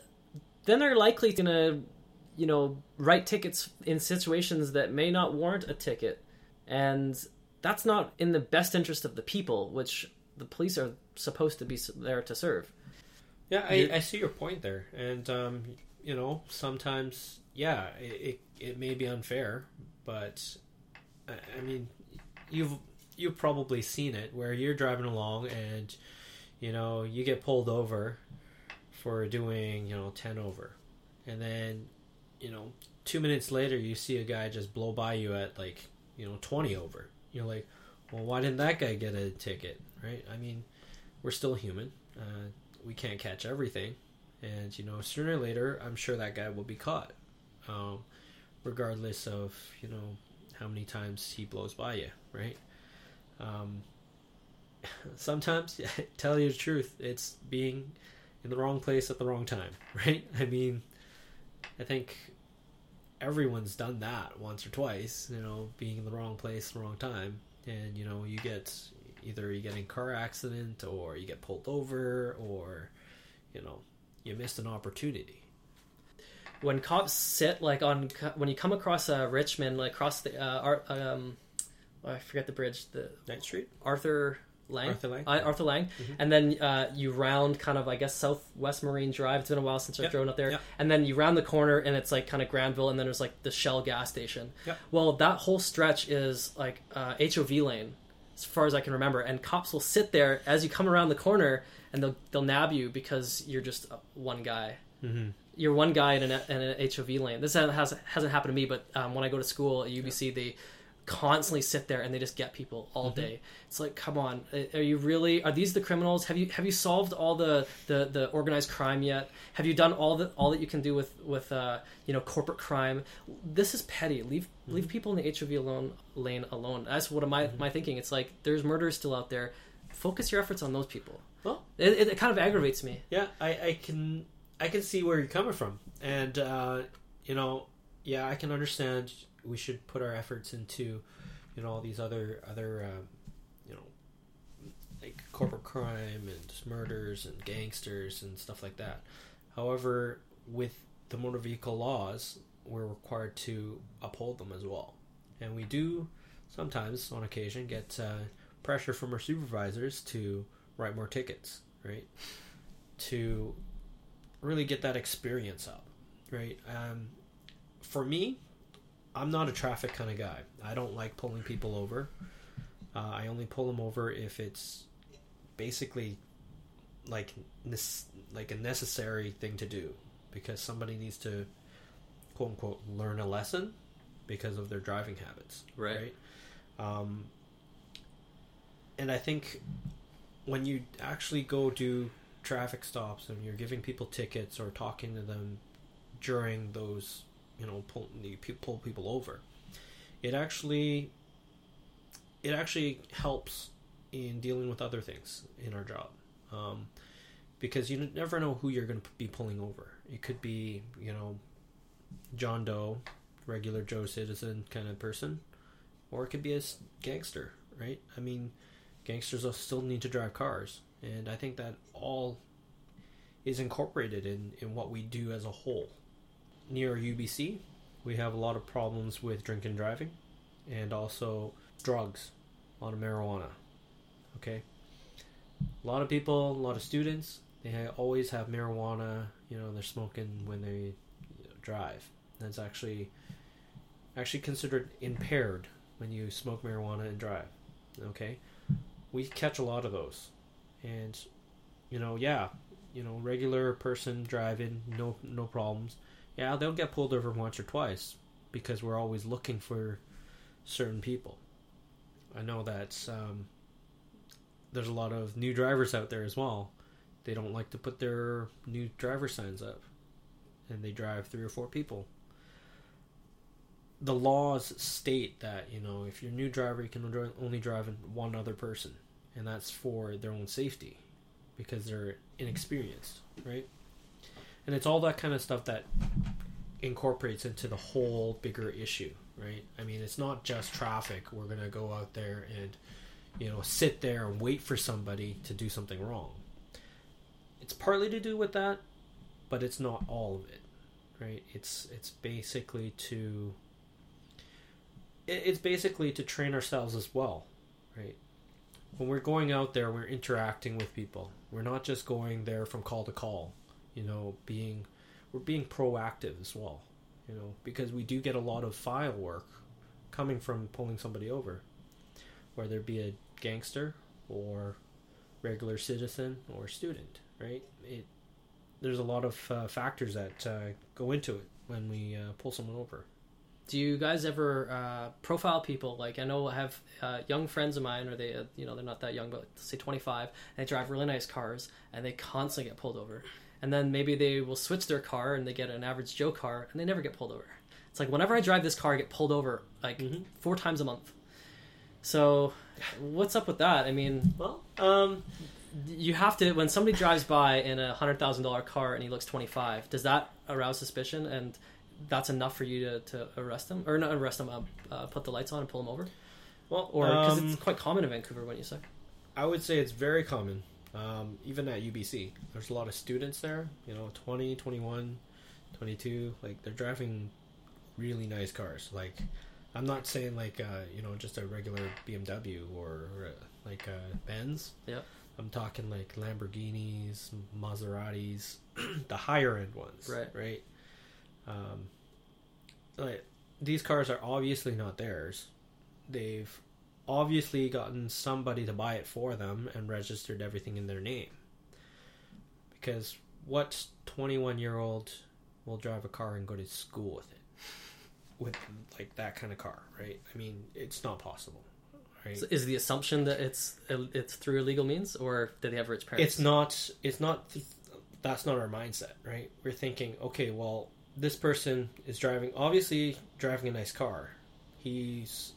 then they're likely going to, you know, write tickets in situations that may not warrant a ticket. And that's not in the best interest of the people, which the police are supposed to be there to serve. Yeah, I, I see your point there, and um, you know sometimes yeah, it, it it may be unfair, but I, mean you've you've probably seen it where you're driving along and you know you get pulled over for doing you know ten over, and then you know two minutes later you see a guy just blow by you at like you know twenty over. You're like, well, why didn't that guy get a ticket? Right? I mean, we're still human. Uh, we can't catch everything, and you know sooner or later, I'm sure that guy will be caught, um, regardless of you know how many times he blows by you, right? Um, [LAUGHS] sometimes, [LAUGHS] tell you the truth, it's being in the wrong place at the wrong time, [LAUGHS] right? I mean, I think everyone's done that once or twice, you know, being in the wrong place, at the wrong time, and you know, you get either you get in car accident or you get pulled over or you know, you missed an opportunity. When cops sit like on when you come across uh, Richmond, like across the uh, Ar- um, oh, I forget the bridge, the Ninth Street, Arthur Laing, Arthur Laing, Uh, Arthur Laing, and then uh, you round kind of I guess Southwest Marine Drive. It's been a while since I've Yep. driven up there, Yep. and then you round the corner and it's like kind of Granville, and then there's like the Shell gas station. Yep. Well, that whole stretch is like uh, HOV lane, as far as I can remember, and cops will sit there as you come around the corner, and they'll they'll nab you because you're just uh, one guy. Mm-hmm. You're one guy in an, in an HOV lane. This hasn't, hasn't happened to me, but um, when I go to school at UBC, they constantly sit there and they just get people all day. It's like, come on, are you really? Are these the criminals? Have you have you solved all the, the, the organized crime yet? Have you done all that all that you can do with with uh, you know corporate crime? This is petty. Leave leave people in the HOV alone lane alone. That's what my my thinking. It's like there's murders still out there. Focus your efforts on those people. Well, It, it, it kind of aggravates me. Yeah, I, I can I can see where you're coming from, and uh, you know, yeah, I can understand. We should put our efforts into, you know, all these other other, um, you know, like corporate crime and murders and gangsters and stuff like that. However, with the motor vehicle laws, we're required to uphold them as well, and we do sometimes, on occasion, get uh, pressure from our supervisors to write more tickets, right? To really get that experience up, right? Um, for me, I'm not a traffic kind of guy. I don't like pulling people over. Uh, I only pull them over if it's basically like nes- like a necessary thing to do because somebody needs to quote unquote learn a lesson because of their driving habits, Right. Um, and I think when you actually go do traffic stops and you're giving people tickets or talking to them during those, you know, pull, you pull people over, it actually it actually helps in dealing with other things in our job. Um, because you never know who you're going to be pulling over. It could be, you know, John Doe, regular Joe citizen kind of person, or it could be a gangster, right? I mean, gangsters still need to drive cars, and I think that all is incorporated in, in what we do as a whole. Near UBC, we have a lot of problems with drink and driving, and also drugs, of marijuana. Okay, a lot of people, a lot of students, they always have marijuana. You know, they're smoking when they drive. That's actually actually considered impaired when you smoke marijuana and drive. Okay, we catch a lot of those, and you know, yeah, you know, regular person driving, no no problems. Yeah, they'll get pulled over once or twice because we're always looking for certain people. I know that um, there's a lot of new drivers out there as well. They don't like to put their new driver signs up, and they drive three or four people the laws state that you know if you're a new driver you can only- only drive one other person and that's for their own safety because they're inexperienced right? And it's all that kind of stuff that incorporates into the whole bigger issue right? I mean it's not just traffic. We're going to go out there and you know sit there and wait for somebody to do something wrong. It's partly to do with that but it's not all of it right? It's it's basically to it's basically to train ourselves as well, right? When we're going out there, we're interacting with people. We're not just going there from call to call, you know, being we're being proactive as well, you know, because we do get a lot of file work coming from pulling somebody over, whether it be a gangster or regular citizen or student, right? It there's a lot of uh, factors that uh, go into it when we uh, pull someone over. Do you guys ever uh, profile people? Like I know I have uh, young friends of mine, or they, uh, you know, they're not that young, but say 25, and they drive really nice cars, and they constantly get pulled over. And then maybe they will switch their car and they get an average Joe car, and they never get pulled over. It's like whenever I drive this car, I get pulled over like Mhm. four times a month. So, what's up with that? I mean, Well, um, you have to when somebody drives by in a hundred thousand dollar car and he looks twenty five. Does that arouse suspicion? And that's enough for you to, to arrest them or not arrest them, Uh, uh, put the lights on and pull them over, well, or because um, it's quite common in Vancouver, when you say. I would say it's very common, um, even at UBC. There's a lot of students there, you know, 20, 21, 22. Like, they're driving really nice cars. Like, I'm not saying, like, uh, you know, just a regular BMW or uh, like a Benz. Yeah. I'm talking like Lamborghinis, Maseratis, [CLEARS THROAT] the higher end ones. Right. Right. Um, like, these cars are obviously not theirs. They've obviously gotten somebody to buy it for them and registered everything in their name. Because what 21 year old will drive a car and go to school with it? With like that kind of car, right? I mean, it's not possible, right? So is the assumption that it's it's through illegal means, or did they have rich parents? It's not. It's not. That's not our mindset, right? We're thinking, okay, well, this person is driving, obviously driving a nice car. He's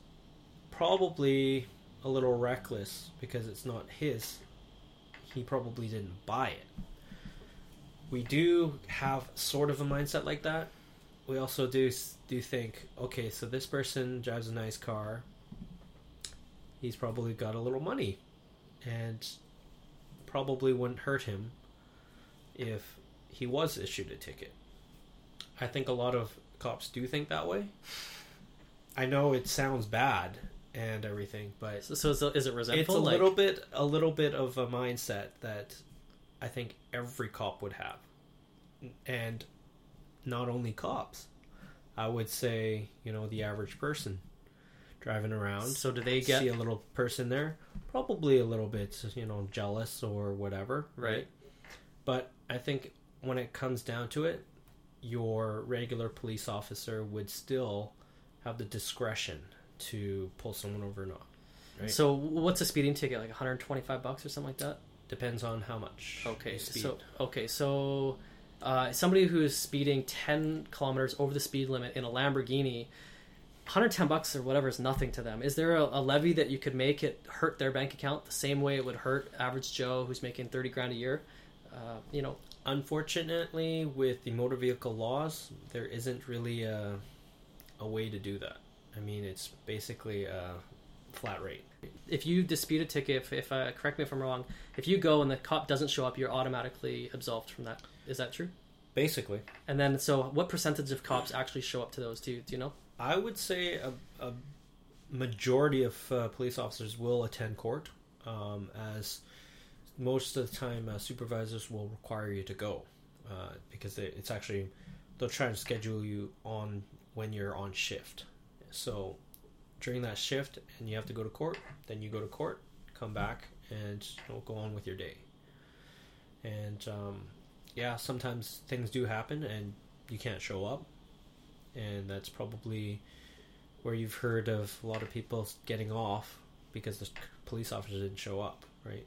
probably a little reckless because it's not his. He probably didn't buy it. We do have sort of a mindset like that. We also do do think, okay, so this person drives a nice car. He's probably got a little money, and probably wouldn't hurt him if he was issued a ticket. I think a lot of cops do think that way. I know it sounds bad and everything, but So, so is, it- is it resentful? it's a Like- little bit a little bit of a mindset that I think every cop would have. And not only cops. I would say, you know, the average person driving around So do they get see a little person there, probably a little bit, you know, jealous or whatever, Right. But I think when it comes down to it, your regular police officer would still have the discretion to pull someone over or not. Right. So what's a speeding ticket? Like 125 bucks or something like that? Depends on how much. Okay, so okay, so uh, somebody who is speeding 10 kilometers over the speed limit in a Lamborghini, 110 bucks or whatever is nothing to them. Is there a, a levy that you could make it hurt their bank account the same way it would hurt average Joe who's making 30 grand a year? Uh, you know, Unfortunately, with the motor vehicle laws, there isn't really a, a way to do that. I mean, it's basically a flat rate. if you dispute a ticket, if, if uh, correct me if I'm wrong, if you go and the cop doesn't show up, you're automatically absolved from that. Is that true? Basically, And then, so what percentage of cops actually show up to those? Do you, do you know? I would say a, a majority of uh, police officers will attend court, um, as most of the time uh, supervisors will require you to go uh, because it's actually they'll try and schedule you on when you're on shift. So during that shift, and you have to go to court, then you go to court, come back, and you know, go on with your day. And um, yeah, sometimes things do happen, and you can't show up and that's probably where you've heard of a lot of people getting off because the police officer didn't show up, right?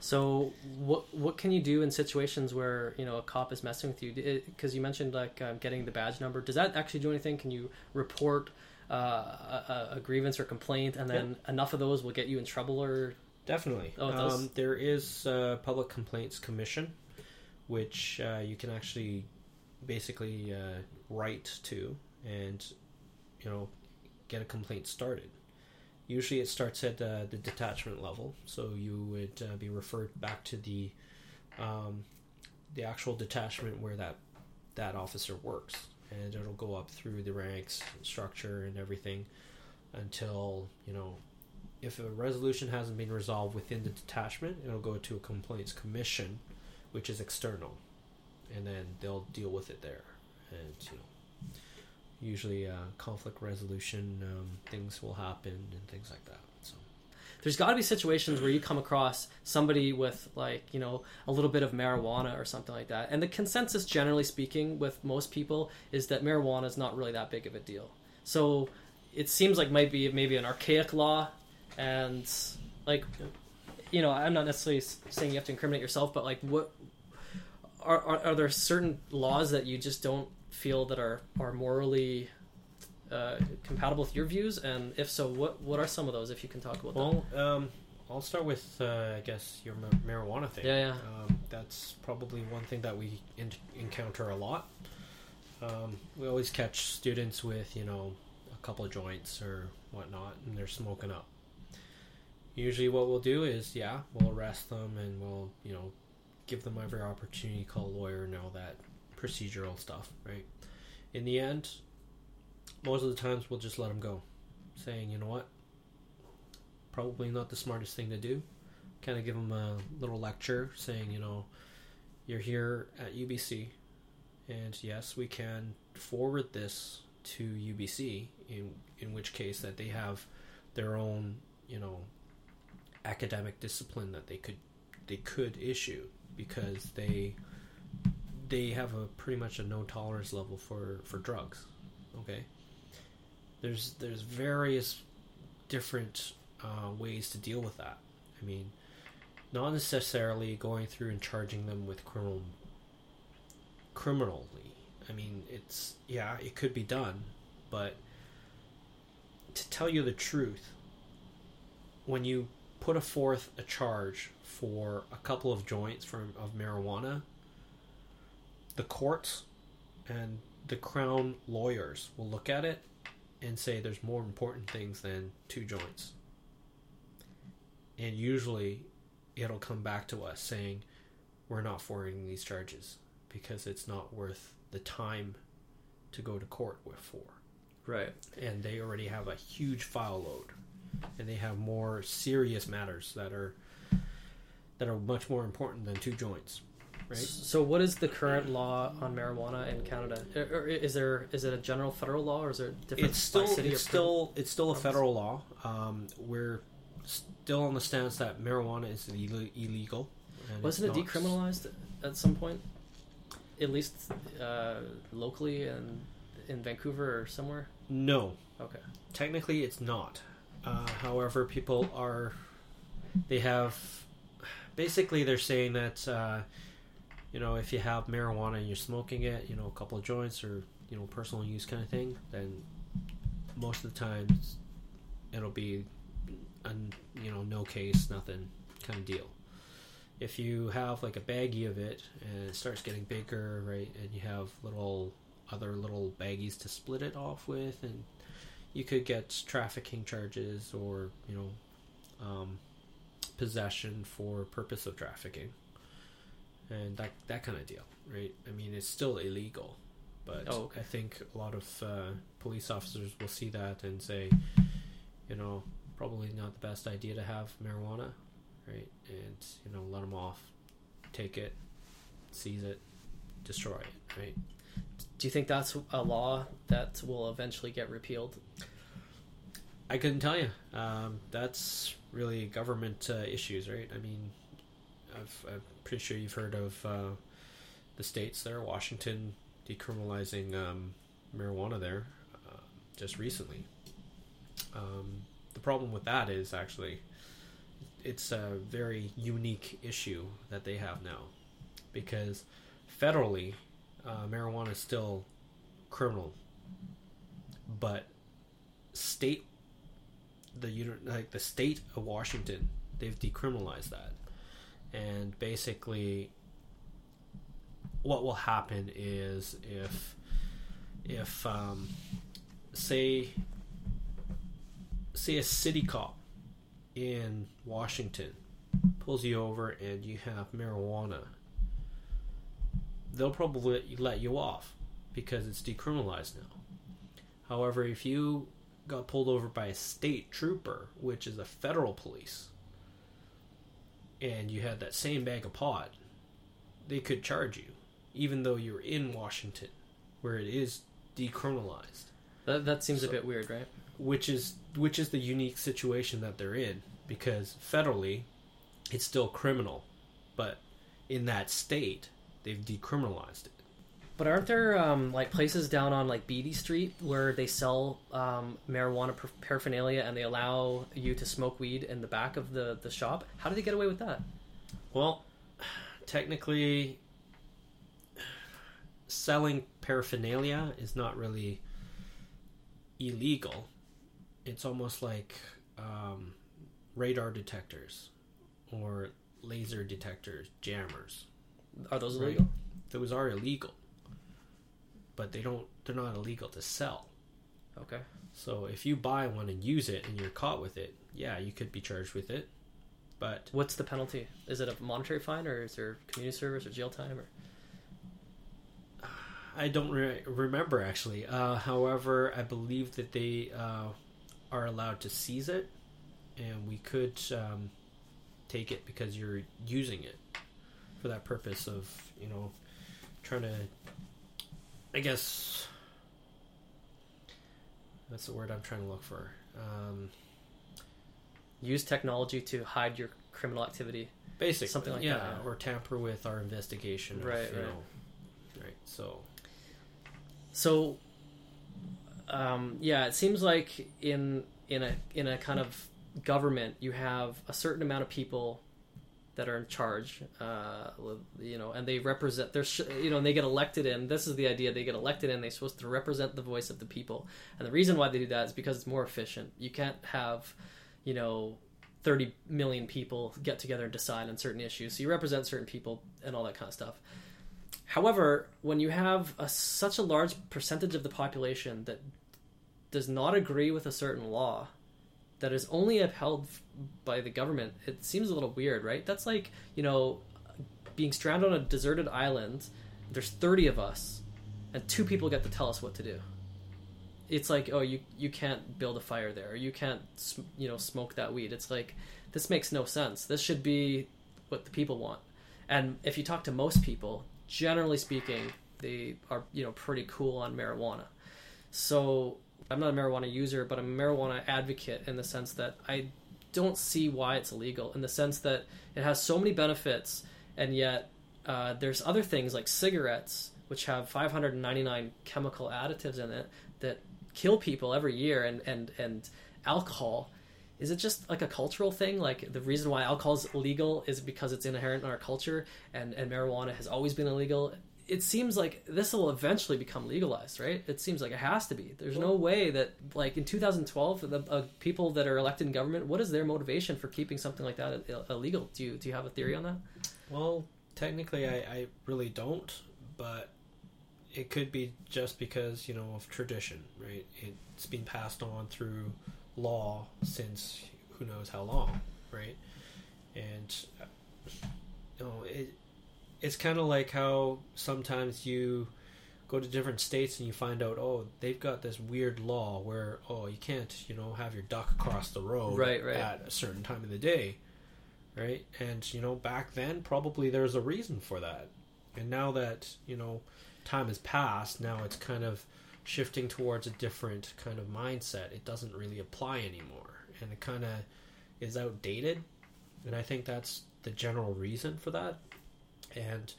So what what can you do in situations where you know a cop is messing with you? Because you mentioned like um, getting the badge number. Does that actually do anything? Can you report uh, a, a grievance or complaint, and then enough of those will get you in trouble? Or Definitely. Oh, um, there is a public complaints commission, which uh, you can actually basically uh, write to and you know get a complaint started. Usually, it starts at uh, the detachment level, so you would uh, be referred back to the um, the actual detachment where that that officer works, and it'll go up through the ranks, structure, and everything until you know if a resolution hasn't been resolved within the detachment, it'll go to a complaints commission, which is external, and then they'll deal with it there. And you know, usually uh, conflict resolution um, things will happen and things like that. So there's got to be situations where you come across somebody with like you know a little bit of marijuana or something like that, and the consensus, generally speaking, with most people is that marijuana is not really that big of a deal. So it seems like might be maybe an archaic law, and like you know I'm not necessarily saying you have to incriminate yourself, but like what are are, are there certain laws that you just don't feel that are are morally uh, compatible with your views? And if so, what what are some of those? If you can talk about Well, um, I'll start with uh, I guess your ma- marijuana thing. Yeah, yeah. Um, that's probably one thing that we in- encounter a lot. Um, we always catch students with you know a couple of joints or whatnot, and they're smoking up. Usually, what we'll do is yeah, we'll arrest them and we'll you know give them every opportunity, call a lawyer, and all that procedural stuff, right? In the end, most of the times we'll just let them go, saying you know what, probably not the smartest thing to do. Kind of give them a little lecture saying, you know, you're here at UBC, and yes, we can forward this to UBC, in in which case that they have their own, you know, academic discipline that they could they could issue because they they have a pretty much a no tolerance level for for drugs. Okay, there's there's various different uh, ways to deal with that. I mean, not necessarily going through and charging them with criminal criminally. I mean, it's yeah, it could be done, but to tell you the truth, when you put a forth a charge for a couple of joints from of marijuana, the courts and the crown lawyers will look at it and say there's more important things than two joints. And usually it'll come back to us saying we're not forwarding these charges because it's not worth the time to go to court with for. Right. And they already have a huge file load and they have more serious matters that are that are much more important than two joints. Right? So, what is the current law on marijuana in Canada? Or- or Is there is it a general federal law, or is there different it's still it's or still it's still a federal law. Um, we're still on the stance that marijuana is Ill- illegal. Wasn't it decriminalized at some point? At least uh, locally and in Vancouver or somewhere. No, Okay. technically it's not. Uh, however, people are they have basically they're saying that uh, you know if you have marijuana and you're smoking it, you know a couple of joints or you know personal use kind of thing, then most of the times it'll be a you know no case, nothing kind of deal. If you have like a baggie of it and it starts getting bigger, right, and you have little other little baggies to split it off with, and you could get trafficking charges or you know um, possession for purpose of trafficking and that that kind of deal right i mean it's still illegal but Oh, okay. i think a lot of uh, police officers will see that and say you know probably not the best idea to have marijuana right and you know let them off take it seize it destroy it right Do you think that's a law that will eventually get repealed? I couldn't tell you. Um, that's really government uh, issues, right? I mean, I've, I'm pretty sure you've heard of uh, the states there, Washington decriminalizing um, marijuana there uh, just recently. Um, the problem with that is actually it's a very unique issue that they have now because federally uh, marijuana is still criminal, but state the like the state of Washington they've decriminalized that and basically what will happen is if if um, say say a city cop in Washington pulls you over and you have marijuana they'll probably let you off because it's decriminalized now. However if you got pulled over by a state trooper which is a federal police and you had that same bag of pot they could charge you even though you're in Washington where it is decriminalized That that seems a bit weird, right? which is which is the unique situation that they're in because federally it's still criminal but in that state they've decriminalized it But aren't there um, like places down on like Beatty Street where they sell um, marijuana par- paraphernalia and they allow you to smoke weed in the back of the, the shop? How do they get away with that? well technically selling paraphernalia is not really illegal, it's almost like um, radar detectors or laser detectors, jammers. Are those Right. illegal? Those are illegal, but they don't. They're not illegal to sell. Okay. So if you buy one and use it and you're caught with it, yeah, you could be charged with it. But What's the penalty? Is it a monetary fine or is there community service or jail time or? I don't re- remember actually. Uh, however, I believe that they uh, are allowed to seize it, and we could um, take it because you're using it for that purpose of you know trying to. I guess that's the word I'm trying to look for. Um, Use technology to hide your criminal activity. Basically, Something like yeah, that, yeah. or tamper with our investigation, of, Right, you right. know, right. So, So, um, yeah, it seems like in in a in a kind of government, you have a certain amount of people that are in charge, uh, you know, and they represent. They're sh- you know, and they get elected in. This is the idea: they get elected in. They're supposed to represent the voice of the people, and the reason why they do that is because it's more efficient. You can't have, you know. 30 million people get together and decide on certain issues. So you represent certain people and all that kind of stuff. However, when you have a, such a large percentage of the population that does not agree with a certain law that is only upheld by the government, it seems a little weird, right? That's like, you know, being stranded on a deserted island. There's 30 of us, and two people get to tell us what to do. It's like, oh, you you can't build a fire there, you can't, you know, smoke that weed. It's like this makes no sense. This should be what the people want. And if you talk to most people, generally speaking, they are you know pretty cool on marijuana. So I'm not a marijuana user, but I'm a marijuana advocate in the sense that I don't see why it's illegal. In the sense that it has so many benefits, and yet uh, there's other things like cigarettes, which have 599 chemical additives in it that kill people every year, and and and alcohol is it just like a cultural thing like the reason why alcohol is illegal is because it's inherent in our culture and and marijuana has always been illegal it seems like this will eventually become legalized right it seems like it has to be there's no way that like in 2012 the uh, people that are elected in government what is their motivation for keeping something like that illegal do you do you have a theory on that well, technically, I, I really don't, but it could be just because you know of tradition, right? It's been passed on through law since who knows how long, right? And uh, you know, it it's kind of like how sometimes you go to different states and you find out, oh, they've got this weird law where oh, you can't, you know, have your duck cross the road Right, right. at a certain time of the day, right? And you know, back then probably there's a reason for that, and now that you know time has passed, now it's kind of shifting towards a different kind of mindset. It doesn't really apply anymore, and it kind of is outdated. And I think that's the general reason for that. And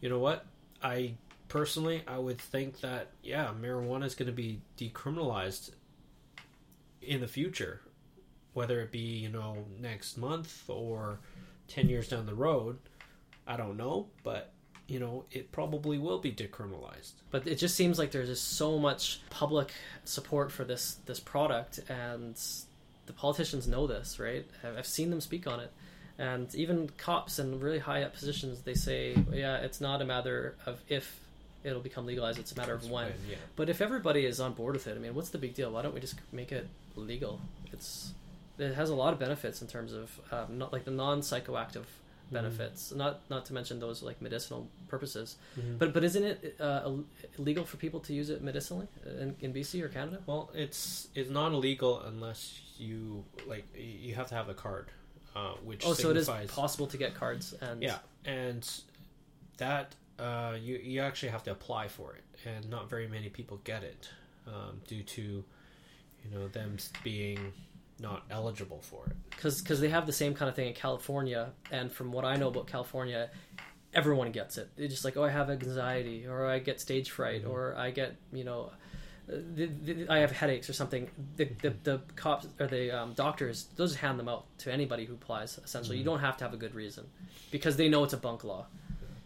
you know what? I personally, I would think that yeah, marijuana is going to be decriminalized in the future, whether it be you know next month or ten years down the road. I don't know, but you know it probably will be decriminalized. but it just seems like there's just so much public support for this this product and the politicians know this right I've- i've seen them speak on it and even cops in really high up positions they say yeah it's not a matter of if it'll become legalized it's a matter of when yeah. but if everybody is on board with it i mean what's the big deal why don't we just make it legal it's it has a lot of benefits in terms of um, not like the non-psychoactive benefits not not to mention those like medicinal purposes Mhm. but but isn't it uh, illegal for people to use it medicinally in, in BC or Canada? Well, it's it's not illegal unless you like you have to have a card, uh, which Oh, so it is possible to get cards and yeah, and that uh, you you actually have to apply for it, and not very many people get it um, due to you know them being not eligible for it. because because they have the same kind of thing in California. And from what I know about California, everyone gets it. They're just like, oh, I have anxiety, or I get stage fright, Mhm. or I get you know. The, the, I have headaches or something. The, the, the cops or the um, doctors, they'll just hand them out to anybody who applies. Essentially, you Mhm. don't have to have a good reason because they know it's a bunk law.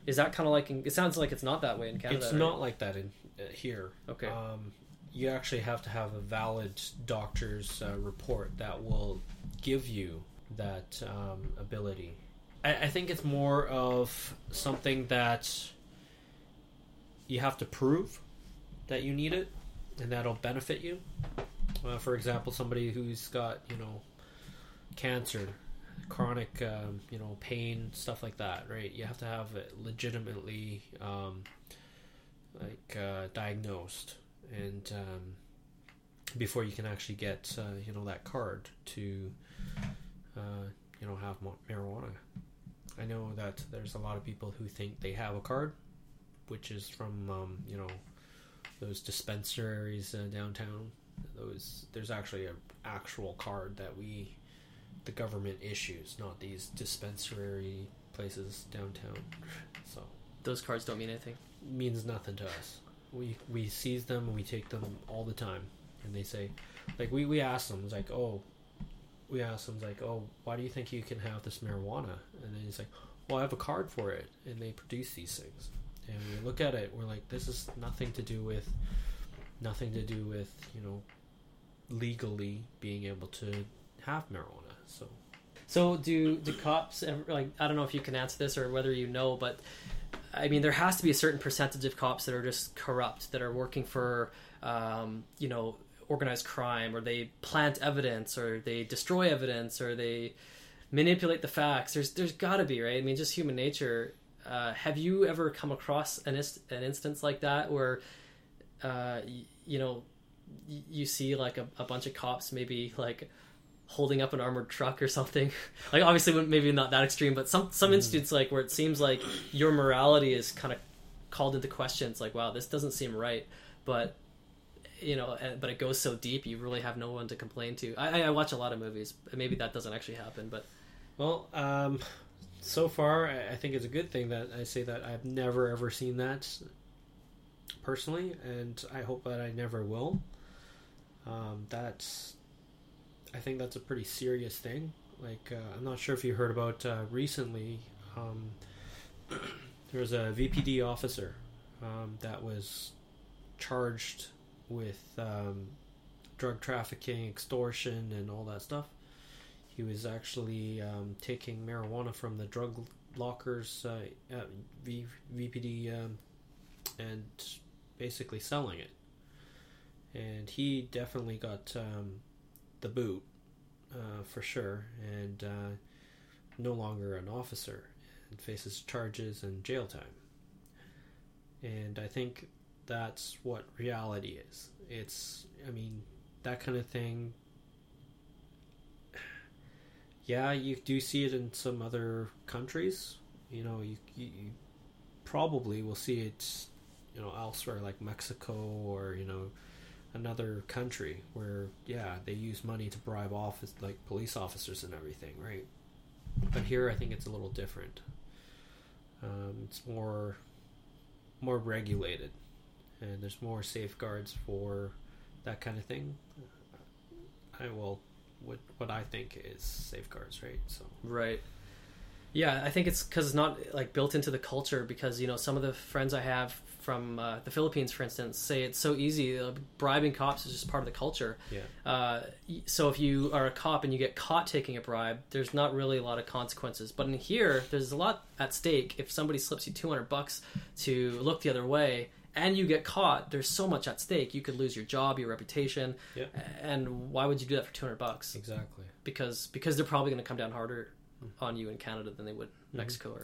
Is that kind of like? In, it sounds like it's not that way in Canada. it's right? not like that in uh, here. Okay. Um, you actually have to have a valid doctor's uh, report that will give you that um, ability. I, I think it's more of something that you have to prove that you need it and that'll benefit you. Uh, for example, somebody who's got you know cancer, chronic um, you know pain, stuff like that, right? You have to have it legitimately um, like uh, diagnosed and um, before you can actually get uh, you know that card to uh, you know have marijuana. I know that there's a lot of people who think they have a card, which is from um, you know those dispensaries uh, downtown. Those there's actually an actual card that we the government issues, not these dispensary places downtown. So those cards don't mean anything. Means nothing to us. We we seize them and we take them all the time, and they say, like we we ask them, it's like oh, we ask them it's like oh why do you think you can have this marijuana? And then he's like, well I have a card for it, and they produce these things and we look at it we're like this is nothing to do with nothing to do with you know legally being able to have marijuana so. So do do cops ever, like i don't know if you can answer this or whether you know but i mean there has to be a certain percentage of cops that are just corrupt that are working for um, you know organized crime or they plant evidence or they destroy evidence or they manipulate the facts. There's there's got to be right? I mean just human nature uh, have you ever come across an, ist- an instance like that where, uh, y- you know, y- you see like a, a bunch of cops maybe like holding up an armored truck or something? [LAUGHS] like obviously maybe not that extreme, but some some mm. instance like where it seems like your morality is kind of called into question. It's like wow, this doesn't seem right, but you know, but it goes so deep, you really have no one to complain to. I, I watch a lot of movies. Maybe that doesn't actually happen, but well, um, so far, I think it's a good thing that I say that I've never ever seen that personally, and I hope that I never will. Um, that's, I think that's a pretty serious thing. Like, uh, I'm not sure if you heard about uh, recently. Um, [CLEARS THROAT] there was a VPD officer um, that was charged with um, drug trafficking, extortion, and all that stuff he was actually um, taking marijuana from the drug lockers uh, at v- VPD um, and basically selling it. And he definitely got um, the boot uh, for sure, and uh, no longer an officer, and faces charges and jail time. And I think that's what reality is. It's, I mean, that kind of thing yeah, you do see it in some other countries. You know, you, you, you probably will see it, you know, elsewhere like Mexico or you know another country where yeah they use money to bribe office like police officers and everything, right? But here, I think it's a little different. Um, it's more more regulated, and there's more safeguards for that kind of thing. I will what what I think is safeguards, right? So right. Yeah, I think it's because it's not like built into the culture. Because you know, some of the friends I have from uh, the Philippines, for instance, say it's so easy. Uh, bribing cops is just part of the culture. Yeah. Uh, so if you are a cop and you get caught taking a bribe, there's not really a lot of consequences. But in here, there's a lot at stake. If somebody slips you 200 bucks to look the other way, and you get caught, there's so much at stake. You could lose your job, your reputation, yep. and why would you do that for 200 bucks? Exactly. Because because they're probably going to come down harder mm-hmm. on you in Canada than they would mm-hmm. Mexico or.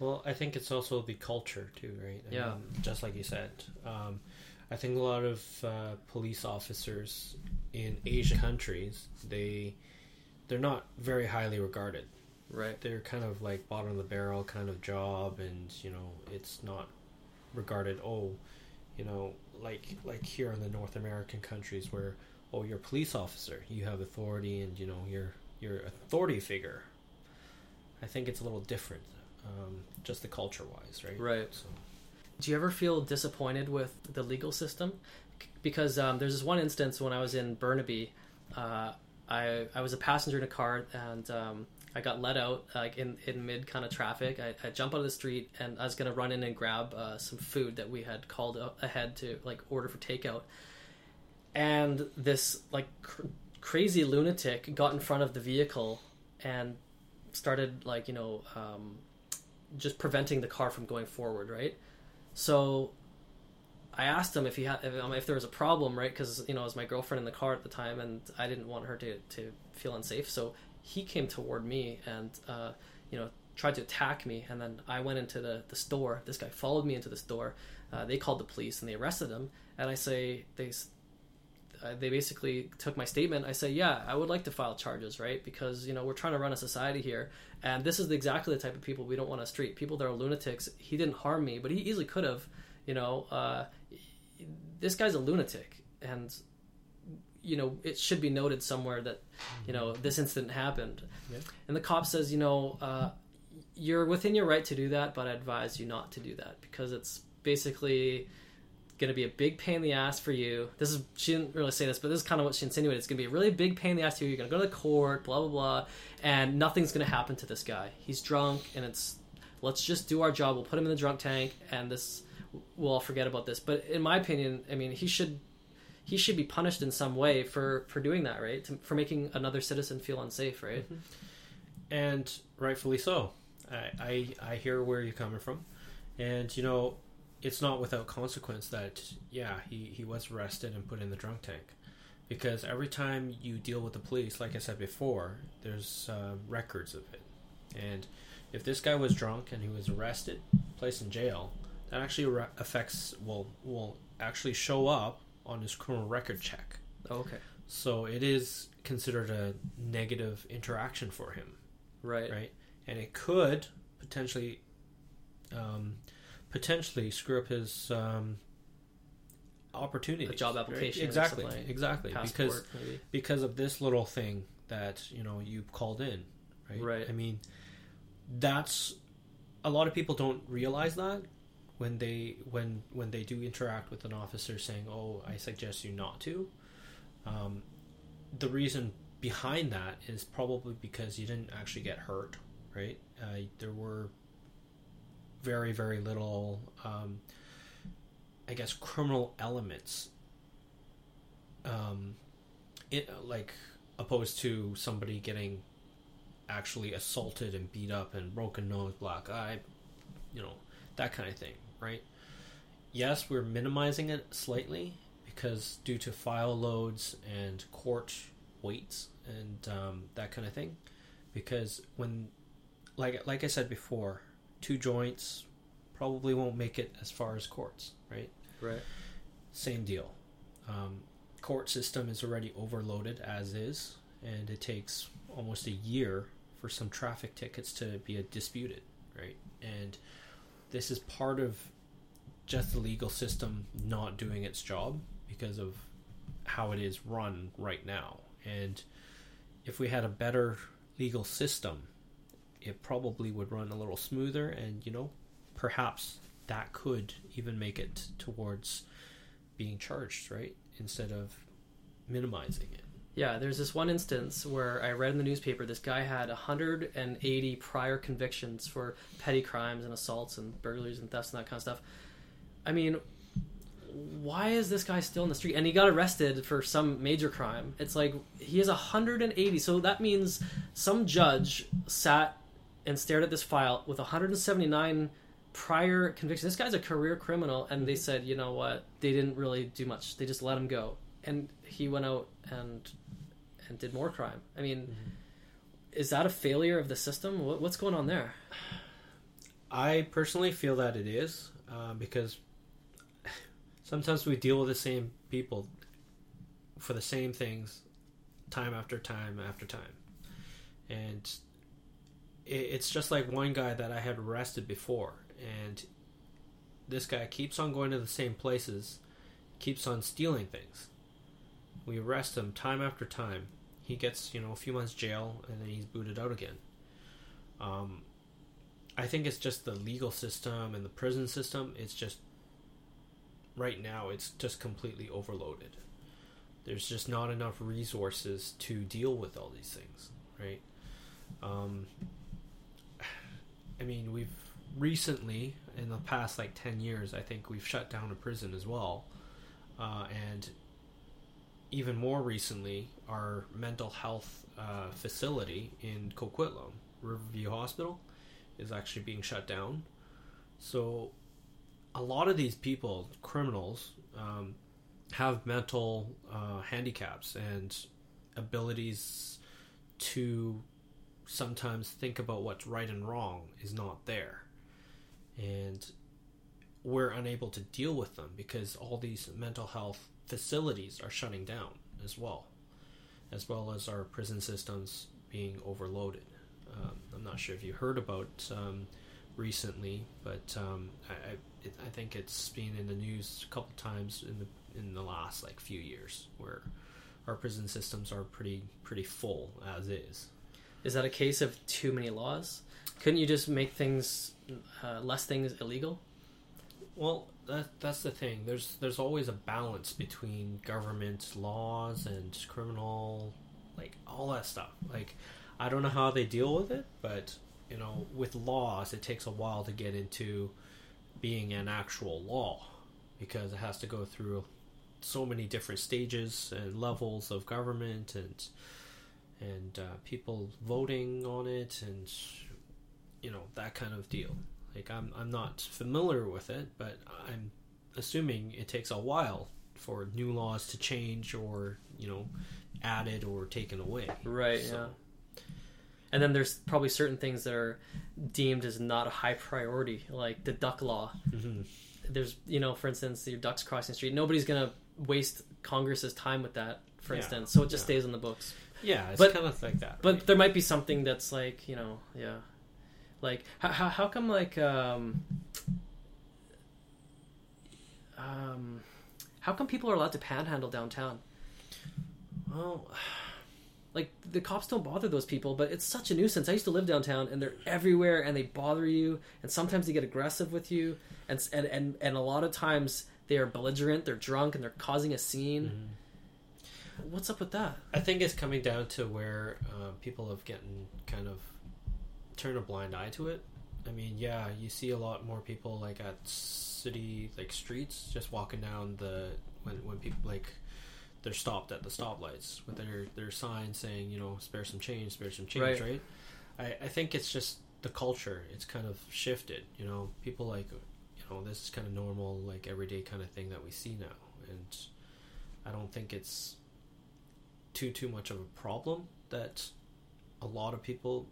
Well, I think it's also the culture too, right? I yeah. Mean, just like you said, um, I think a lot of uh, police officers in Asian countries they they're not very highly regarded. Right. They're kind of like bottom of the barrel kind of job, and you know it's not regarded oh you know like like here in the north american countries where oh you're a police officer you have authority and you know you're you're authority figure. I think it's a little different um, just the culture wise right? Right. So. do you ever feel disappointed with the legal system? Because um, there's this one instance when i was in burnaby uh, I, I was a passenger in a car and um, I got let out like in, in mid kind of traffic. I, I jump out of the street and I was gonna run in and grab uh, some food that we had called ahead to like order for takeout. and this like cr- crazy lunatic got in front of the vehicle and started like you know um, just preventing the car from going forward right so i asked him if he had if, um, if there was a problem right because you know it was my girlfriend in the car at the time and i didn't want her to, to feel unsafe so he came toward me and uh, you know tried to attack me and then i went into the, the store this guy followed me into the store uh, they called the police and they arrested him and i say they uh, they basically took my statement. I say, yeah, I would like to file charges, right? Because you know we're trying to run a society here, and this is exactly the type of people we don't want to street. People that are lunatics. He didn't harm me, but he easily could have. You know, uh, this guy's a lunatic, and you know it should be noted somewhere that you know this incident happened. Yeah. And the cop says, you know, uh, you're within your right to do that, but I advise you not to do that because it's basically going to be a big pain in the ass for you. This is she didn't really say this, but this is kind of what she insinuated. It's going to be a really big pain in the ass to you. You're going to go to the court, blah blah blah, and nothing's going to happen to this guy. He's drunk, and it's let's just do our job. We'll put him in the drunk tank, and this we'll all forget about this. But in my opinion, I mean, he should he should be punished in some way for for doing that, right? To, for making another citizen feel unsafe, right? Mm-hmm. And rightfully so. I, I I hear where you're coming from, and you know it's not without consequence that yeah he, he was arrested and put in the drunk tank because every time you deal with the police like i said before there's uh, records of it and if this guy was drunk and he was arrested placed in jail that actually re- affects will will actually show up on his criminal record check okay so it is considered a negative interaction for him right right and it could potentially um, potentially screw up his um, opportunity. A job application, right? exactly, exactly, Passport, because maybe. because of this little thing that you know you called in, right? Right. I mean, that's a lot of people don't realize that when they when when they do interact with an officer saying, "Oh, I suggest you not to." Um, the reason behind that is probably because you didn't actually get hurt, right? Uh, there were very very little um, I guess criminal elements um, it like opposed to somebody getting actually assaulted and beat up and broken nose black eye you know that kind of thing right yes we're minimizing it slightly because due to file loads and court waits and um, that kind of thing because when like like I said before two joints probably won't make it as far as courts, right? Right. Same deal. Um, court system is already overloaded as is, and it takes almost a year for some traffic tickets to be disputed, right? And this is part of just the legal system not doing its job because of how it is run right now. And if we had a better legal system, it probably would run a little smoother and you know perhaps that could even make it towards being charged right instead of minimizing it yeah there's this one instance where i read in the newspaper this guy had 180 prior convictions for petty crimes and assaults and burglaries and thefts and that kind of stuff i mean why is this guy still in the street and he got arrested for some major crime it's like he has 180 so that means some judge sat and stared at this file with 179 prior convictions. This guy's a career criminal, and they said, you know what? They didn't really do much. They just let him go, and he went out and and did more crime. I mean, mm-hmm. is that a failure of the system? What, what's going on there? I personally feel that it is uh, because sometimes we deal with the same people for the same things time after time after time, and it's just like one guy that I had arrested before, and this guy keeps on going to the same places, keeps on stealing things. We arrest him time after time. He gets, you know, a few months jail, and then he's booted out again. Um, I think it's just the legal system and the prison system. It's just right now, it's just completely overloaded. There's just not enough resources to deal with all these things, right? Um, I mean, we've recently, in the past like 10 years, I think we've shut down a prison as well. Uh, and even more recently, our mental health uh, facility in Coquitlam, Riverview Hospital, is actually being shut down. So, a lot of these people, criminals, um, have mental uh, handicaps and abilities to sometimes think about what's right and wrong is not there. And we're unable to deal with them because all these mental health facilities are shutting down as well, as well as our prison systems being overloaded. Um, I'm not sure if you heard about um, recently, but um, I, I, it, I think it's been in the news a couple times in the in the last like few years where our prison systems are pretty pretty full as is. Is that a case of too many laws? Couldn't you just make things uh, less things illegal? Well, that that's the thing. There's there's always a balance between government laws and criminal, like all that stuff. Like, I don't know how they deal with it, but you know, with laws, it takes a while to get into being an actual law because it has to go through so many different stages and levels of government and and uh, people voting on it and you know that kind of deal. Like I'm I'm not familiar with it, but I'm assuming it takes a while for new laws to change or you know added or taken away. Right. So- Yeah. And then there's probably certain things that are deemed as not a high priority, like the duck law. Mhm. There's, you know, for instance, your ducks crossing the street. Nobody's gonna waste Congress's time with that, for Yeah, instance. So it just yeah. stays on the books. Yeah, it's But- kind of like that. But right? there might be something that's like, you know, yeah, like how how, how come like um um how come people are allowed to panhandle downtown? well, [SIGHS] Like the cops don't bother those people, but it's such a nuisance. I used to live downtown, and they're everywhere, and they bother you, and sometimes they get aggressive with you, and and and, and a lot of times they are belligerent, they're drunk, and they're causing a scene. Mm-hmm. What's up with that? I think it's coming down to where uh, people have gotten kind of turned a blind eye to it. I mean, yeah, you see a lot more people like at city like streets just walking down the when when people like they're stopped at the stoplights with their their signs saying you know spare some change, spare some change, Right. right? I I think it's just the culture. It's kind of shifted. You know, people like you know this is kind of normal like everyday kind of thing that we see now, and I don't think it's too too much of a problem that a lot of people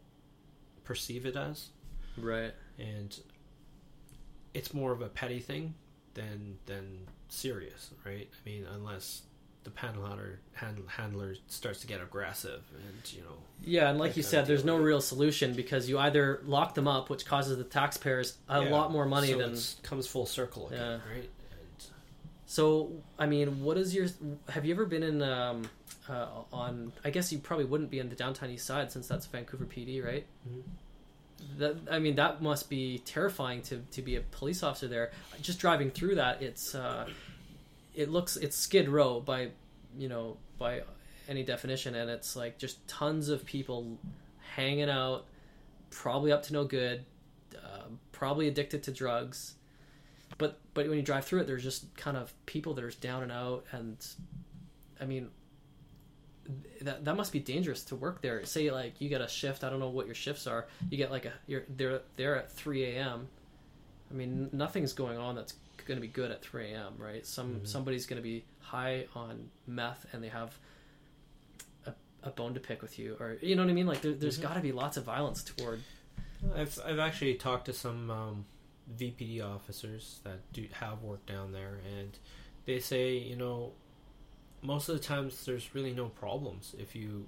perceive it as Right. and it's more of a petty thing than than serious right i mean unless the panhandler hand, handler starts to get aggressive and you know Yeah, and like you said, there's no real solution because you either lock them up, which causes the taxpayers a Yeah. lot more money so than. it comes full circle again Yeah. right So, I mean, what is your? Have you ever been in um, uh, on? I guess you probably wouldn't be in the downtown east side since that's Vancouver PD, right? Mhm. That I mean, that must be terrifying to to be a police officer there. Just driving through that, it's uh, it looks it's Skid Row by you know by any definition, and it's like just tons of people hanging out, probably up to no good, uh, probably addicted to drugs but but when you drive through it there's just kind of people that are down and out and i mean that that must be dangerous to work there say like you get a shift i don't know what your shifts are you get like a you're they're there at 3 a.m i mean nothing's going on that's going to be good at 3 a.m right some Mhm. somebody's going to be high on meth and they have a, a bone to pick with you or you know what i mean like there, there's Mhm. got to be lots of violence toward I've I've actually talked to some um, VPD officers that do have worked down there, and they say you know most of the times there's really no problems if you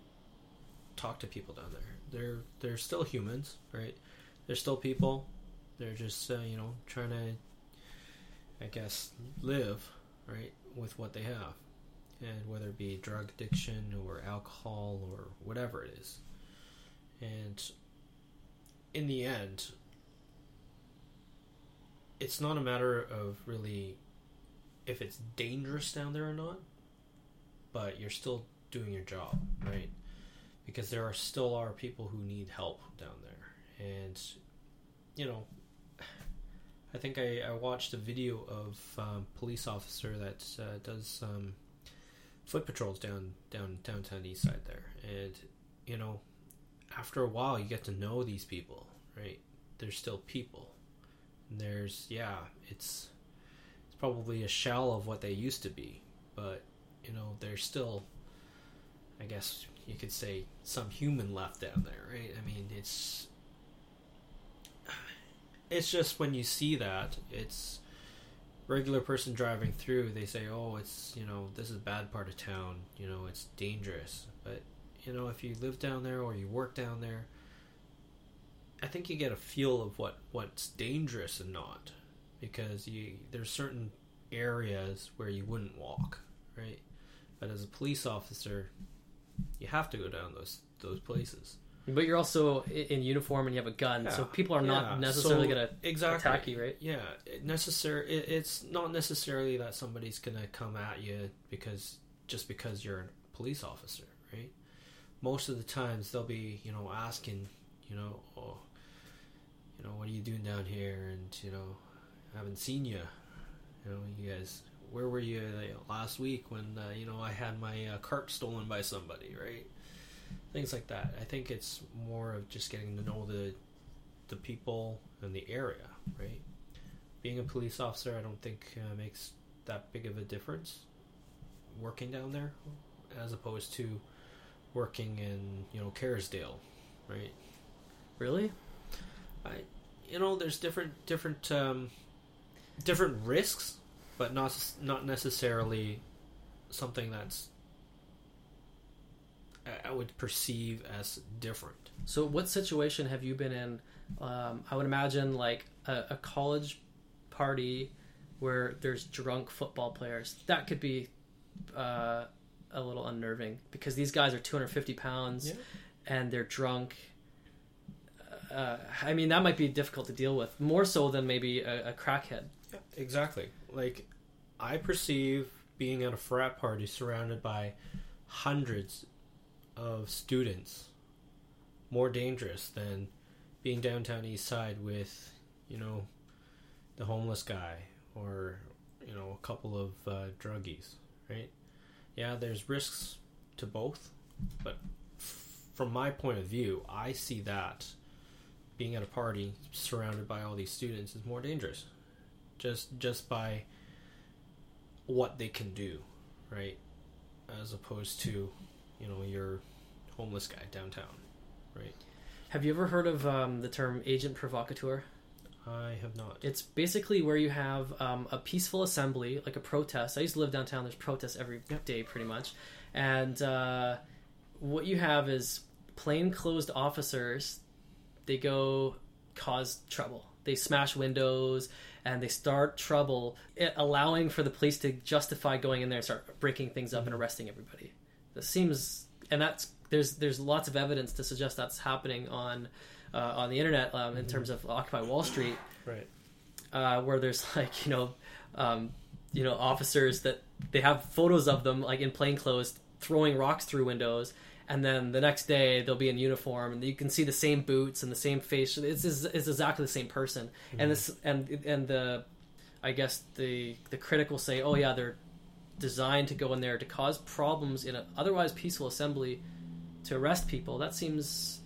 talk to people down there. They're they're still humans, right? They're still people. They're just uh, you know trying to, I guess, live right with what they have, and whether it be drug addiction or alcohol or whatever it is, and in the end, it's not a matter of really if it's dangerous down there or not, but you're still doing your job, right? Because there are still are people who need help down there, and you know, [SIGHS] I think I, I watched a video of um, police officer that uh, does um, foot patrols down down downtown east side there, and you know, after a while, you get to know these people, right? They're still people. And there's yeah, it's it's probably a shell of what they used to be, but you know, there's still, I guess you could say, some human left down there, right? I mean, it's it's just when you see that, it's regular person driving through. They say, "Oh, it's you know this is a bad part of town. You know, it's dangerous." But you know, if you live down there or you work down there, I think you get a feel of what what's dangerous and not, because you there's certain areas where you wouldn't walk, right? But as a police officer, you have to go down those those places. But you're also in uniform and you have a gun, Yeah, so people are yeah. not necessarily So, going to exactly attack you, right? Yeah, it necessary. It, it's not necessarily that somebody's gonna come at you because just because you're a police officer, right? Most of the times they'll be, you know, asking, you know, oh, you know, what are you doing down here? And you know, I haven't seen you. You know, you guys, where were you last week when uh, you know I had my uh, cart stolen by somebody, right? Things like that. I think it's more of just getting to know the the people and the area, right? Being a police officer, I don't think uh, makes that big of a difference. Working down there, as opposed to working in you know Kerrisdale, right? Really? I, you know, there's different different um, different risks, but not not necessarily something that's I- I would perceive as different. So, what situation have you been in? Um, I would imagine like a, a college party where there's drunk football players. That could be uh, a little unnerving because these guys are 250 pounds Yeah. and they're drunk. Uh, I mean, that might be difficult to deal with more so than maybe a, a crackhead. Yeah, exactly. Like, I perceive being at a frat party surrounded by hundreds of students more dangerous than being downtown east side with, you know, the homeless guy or, you know, a couple of uh, druggies, right? Yeah, there's risks to both, but f- from my point of view, I see that being at a party surrounded by all these students is more dangerous just just by what they can do, right? As opposed to, you know, your homeless guy downtown, right? Have you ever heard of um, the term agent provocateur? I have not. It's basically where you have um, a peaceful assembly, like a protest. I used to live downtown. There's protests every day, Yep. pretty much. And uh, what you have is plainclothes officers. They go cause trouble. They smash windows and they start trouble, allowing for the police to justify going in there and start breaking things up and arresting everybody. This seems, and that's there's there's lots of evidence to suggest that's happening on uh, on the internet um, in terms of Occupy Wall Street Right. uh, where there's [LAUGHS] like you know um, you know officers that they have photos of them like in plain clothes throwing rocks through windows and then the next day they'll be in uniform and you can see the same boots and the same face it's, it's, it's exactly the same person and this and and the i guess the the critic will say oh yeah they're designed to go in there to cause problems in an otherwise peaceful assembly to arrest people that seems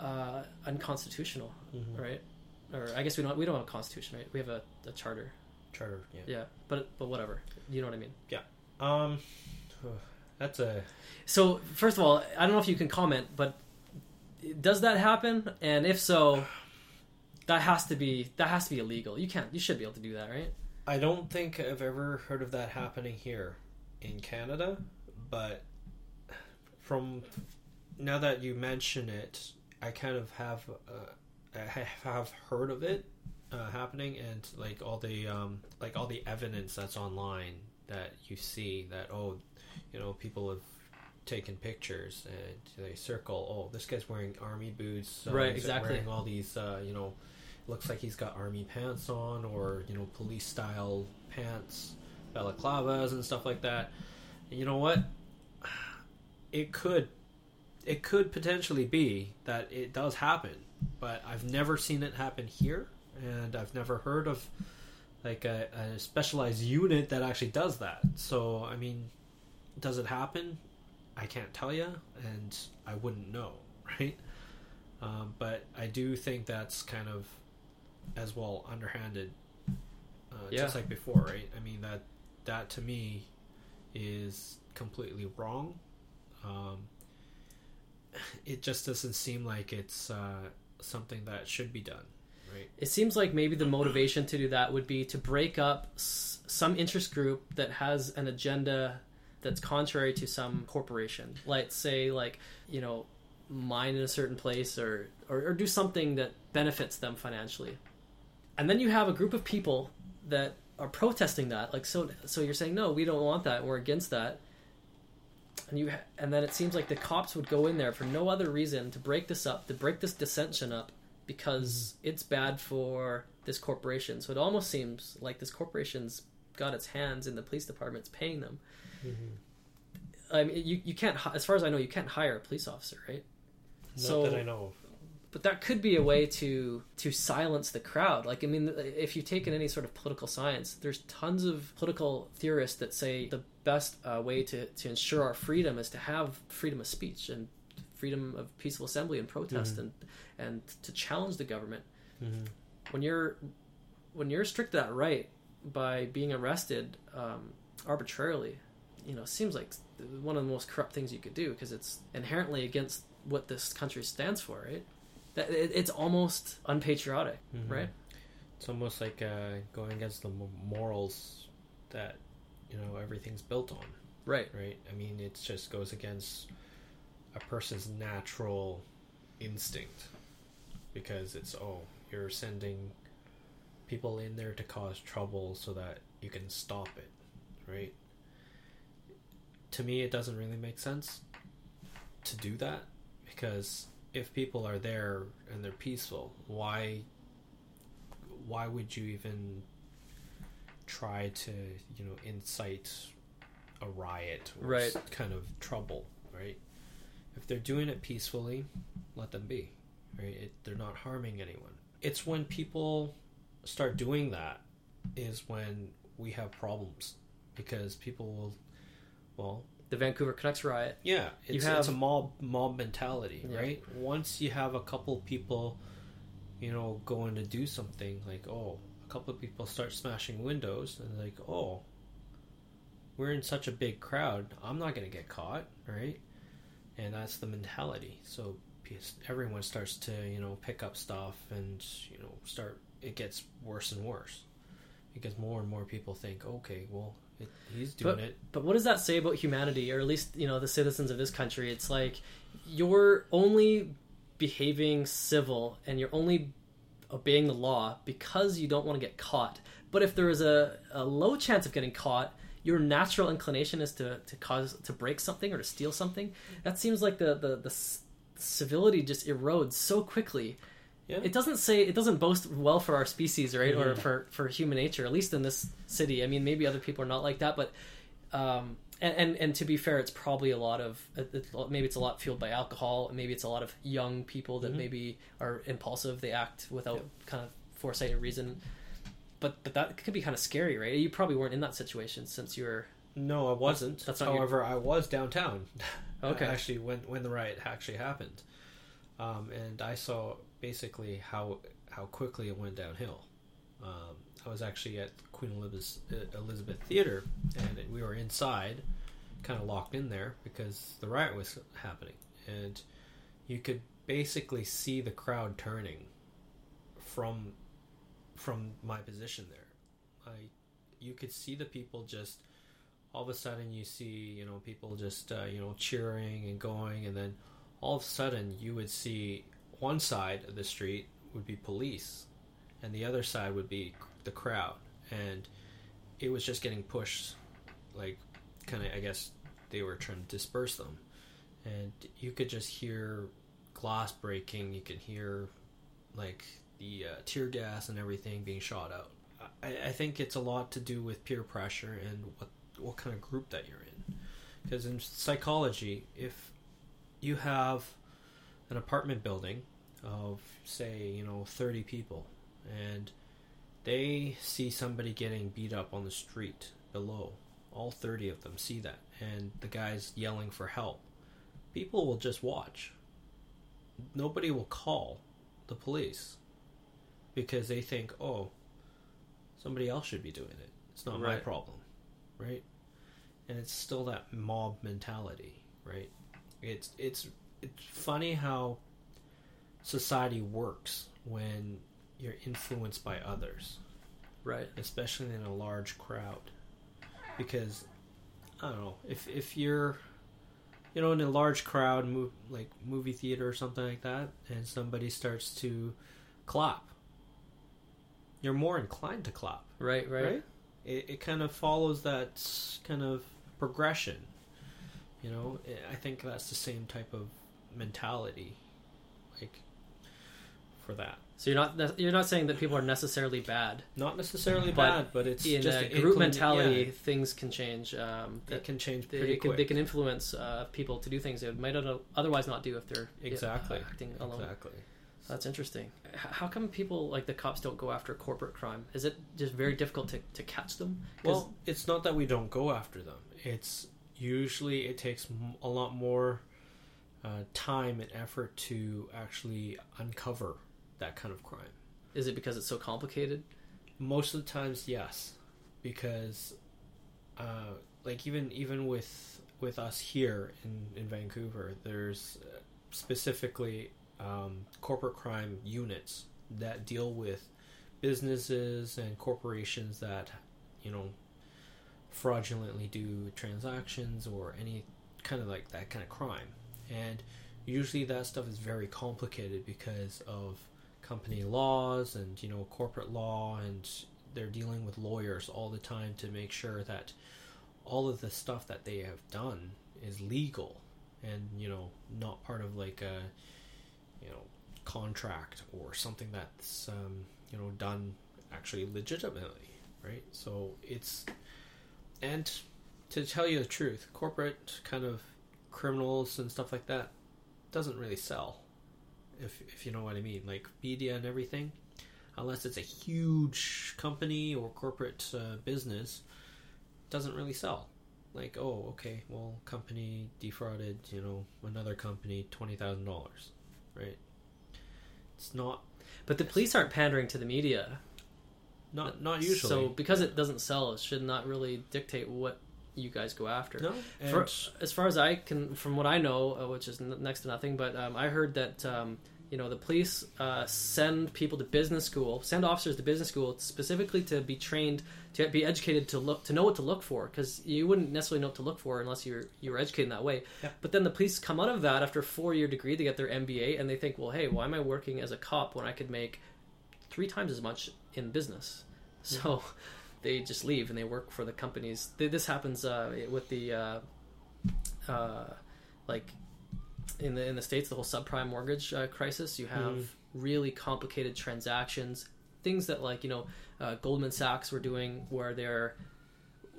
uh, unconstitutional Mhm. right or I guess we don't we don't have a constitution, right? We have a, a charter. Charter. Yeah. Yeah, but but whatever. You know what I mean. Yeah. Um, that's a So first of all, I don't know if you can comment, but does that happen? And if so, that has to be that has to be illegal. You can't. You should be able to do that, right? I don't think I've ever heard of that happening here in Canada, but from now that you mention it, I kind of have uh, I have heard of it uh, happening, and like all the um, like all the evidence that's online that you see that oh, you know, people have taken pictures and they circle oh this guy's wearing army boots so Right, exactly. wearing all these uh, you know looks like he's got army pants on or you know police style pants balaclavas and stuff like that. You know what? It could it could potentially be that it does happen but i've never seen it happen here and i've never heard of like a, a specialized unit that actually does that. So i mean does it happen? I can't tell you, and I wouldn't know, [LAUGHS] right? Um, but I do think that's kind of as well underhanded, uh, Yeah. just like before, right? I mean that that to me is completely wrong. Um, [SIGHS] it just doesn't seem like it's uh, something that should be done, right? It seems like maybe the motivation to do that would be to break up s- some interest group that has an agenda that's contrary to some corporation. Let's say, like, you know, mine in a certain place or, or, or do something that benefits them financially. And then you have a group of people that are protesting that. Like, so, so you're saying, no, we don't want that. We're against that. And you, and then it seems like the cops would go in there for no other reason to break this up, to break this dissension up, because mm-hmm. it's bad for this corporation. So it almost seems like this corporation's got its hands in the police department's paying them. I mean, you, you can't, as far as I know, you can't hire a police officer, right? Not So- that I know of. But that could be a way to to silence the crowd. Like, I mean, if you've taken any sort of political science, there's tons of political theorists that say the best uh, way to, to ensure our freedom is to have freedom of speech and freedom of peaceful assembly and protest and and to challenge the government. Mhm. When you're when you're restricted that right by being arrested um, arbitrarily, you know, seems like one of the most corrupt things you could do because it's inherently against what this country stands for, right? That it, it's almost unpatriotic, Mhm. right? It's almost like uh, going against the morals that you know everything's built on, Right. right? I mean, it just goes against a person's natural instinct because it's oh, you're sending people in there to cause trouble so that you can stop it, right? To me, it doesn't really make sense to do that because if people are there and they're peaceful, why why would you even try to you know incite a riot or Right. kind of trouble right? If they're doing it peacefully let them be right? It, they're not harming anyone. It's when people start doing that is when we have problems because people will well The Vancouver Canucks riot. yeah, You it's, have- it's a mob mob mentality, Yeah. right? Once you have a couple people, you know, going to do something like, oh, a couple of people start smashing windows, and like, oh, we're in such a big crowd, I'm not going to get caught, right? And that's the mentality. So everyone starts to, you know, pick up stuff, and you know, start. It gets worse and worse because more and more people think, okay, well, it, he's doing it. But what does that say about humanity, or at least you know the citizens of this country? It's like you're only behaving civil and you're only obeying the law because you don't want to get caught. But if there is a, a low chance of getting caught, your natural inclination is to, to cause to break something or to steal something. That seems like the the, the civility just erodes so quickly. Yeah. It doesn't say it doesn't boast well for our species, right, or for for human nature. At least in this city. I mean, maybe other people are not like that, but um, and, and and to be fair, it's probably a lot of maybe it's a lot fueled by alcohol. Maybe it's a lot of young people that maybe are impulsive. They act without kind of foresight or reason. But but that could be kind of scary, right? You probably weren't in that situation since you were. No, I wasn't. that's not your- However, I was downtown. [LAUGHS] Okay. actually, when when the riot actually happened, um, and I saw basically how how quickly it went downhill. Um, I was actually at Queen Elizabeth Elizabeth Theater, and we were inside, kind of locked in there because the riot was happening, and you could basically see the crowd turning from from my position there. I you could see the people just all of a sudden you see you know people just uh, you know cheering and going and then all of a sudden you would see one side of the street would be police and the other side would be the crowd. And it was just getting pushed like kind of i guess they were trying to disperse them. And you could just hear glass breaking you could hear like the uh, tear gas and everything being shot out. I, I think it's a lot to do with peer pressure and what what kind of group that you're in. Because in psychology if you have an apartment building of say you know 30 people and they see somebody getting beat up on the street below. All 30 of them see that and the guy's yelling for help. People will just watch. Nobody will call the police because they think oh somebody else should be doing it. It's not my problem right? And it's still that mob mentality right? It's it's it's funny how society works when you're influenced by others Right. especially in a large crowd because i don't know if if you're you know in a large crowd move, like movie theater or something like that and somebody starts to clap you're more inclined to clap Right. Right. right, It, it kind of follows that kind of progression you know I- i think that's the same type of mentality like for that So you're not you're not saying that people are necessarily bad. not necessarily But bad but it's in just a group inclin- mentality, yeah. things can change. Um, it that can change they, pretty can, they can influence uh, people to do things they might otherwise not do if they're exactly acting alone. Exactly. That's interesting. How come people like the cops don't go after corporate crime? Is it just very difficult to, to catch them? Well, it's not that we don't go after them. It's usually it takes a lot more uh, time and effort to actually uncover that kind of crime. is it because it's so complicated? Most of the times, yes, because uh, like even even with with us here in in Vancouver, there's specifically um, corporate crime units that deal with businesses and corporations that you know fraudulently do transactions or any kind of like that kind of crime and usually that stuff is very complicated because of company laws and you know corporate law and they're dealing with lawyers all the time to make sure that all of the stuff that they have done is legal and you know not part of like a you know contract or something that's um, you know done actually legitimately right? So it's and to tell you the truth corporate kind of criminals and stuff like that doesn't really sell if if you know what i mean. Like media and everything unless it's a huge company or corporate uh, business doesn't really sell. Like oh okay well company defrauded you know another company $20000 right? It's not But the police aren't pandering to the media. not not usually. So because it doesn't sell, it should not really dictate what you guys go after. no and For, as far as I can, from what I know, uh, which is n- next to nothing, but um, I heard that um, you know the police uh, send people to business school, send officers to business school specifically to be trained to be educated to look to know what to look for, because you wouldn't necessarily know what to look for unless you were you were educated in that way. Yeah. But then the police come out of that after a four year degree, they get their MBA, and they think, well, hey, why am I working as a cop when I could make three times as much in business? So they just leave and they work for the companies. This happens uh, with the uh, uh, like in the in the states, the whole subprime mortgage uh, crisis. You have Mhm. really complicated transactions, things that like you know uh, Goldman Sachs were doing, where they're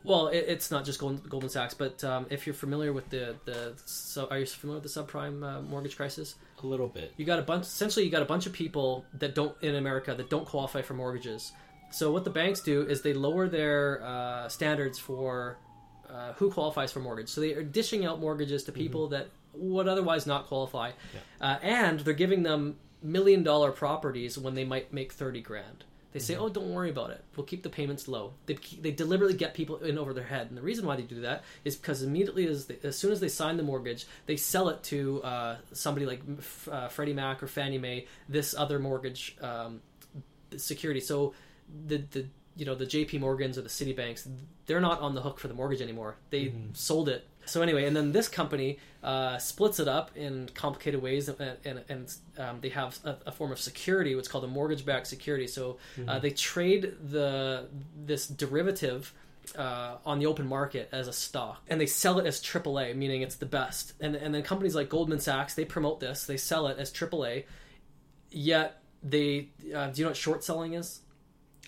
well, it, it's not just Goldman, Goldman Sachs, but um, if you're familiar with the the so are you familiar with the subprime uh, mortgage crisis? a little bit you got a bunch essentially you got a bunch of people that don't in america that don't qualify for mortgages so what the banks do is they lower their uh, standards for uh, who qualifies for mortgage. So they are dishing out mortgages to people that would otherwise not qualify. Uh, and they're giving them million dollar properties when they might make 30 grand. They say oh don't worry about it. We'll keep the payments low. They, they deliberately get people in over their head. And the reason why they do that is because immediately as, they, as soon as they sign the mortgage they sell it to uh, somebody like uh, freddie mac or fannie mae this other mortgage um, security. So the, the you know the jp morgans or the citibanks they're not on the hook for the mortgage anymore. They sold it. So anyway and then this company uh, splits it up in complicated ways and, and, and um, they have a, a form of security what's called a mortgage-backed security. So uh, they trade the this derivative uh, on the open market as a stock, and they sell it as AAA, meaning it's the best. And and then companies like Goldman Sachs they promote this, they sell it as AAA, yet they uh, do you know what short selling is?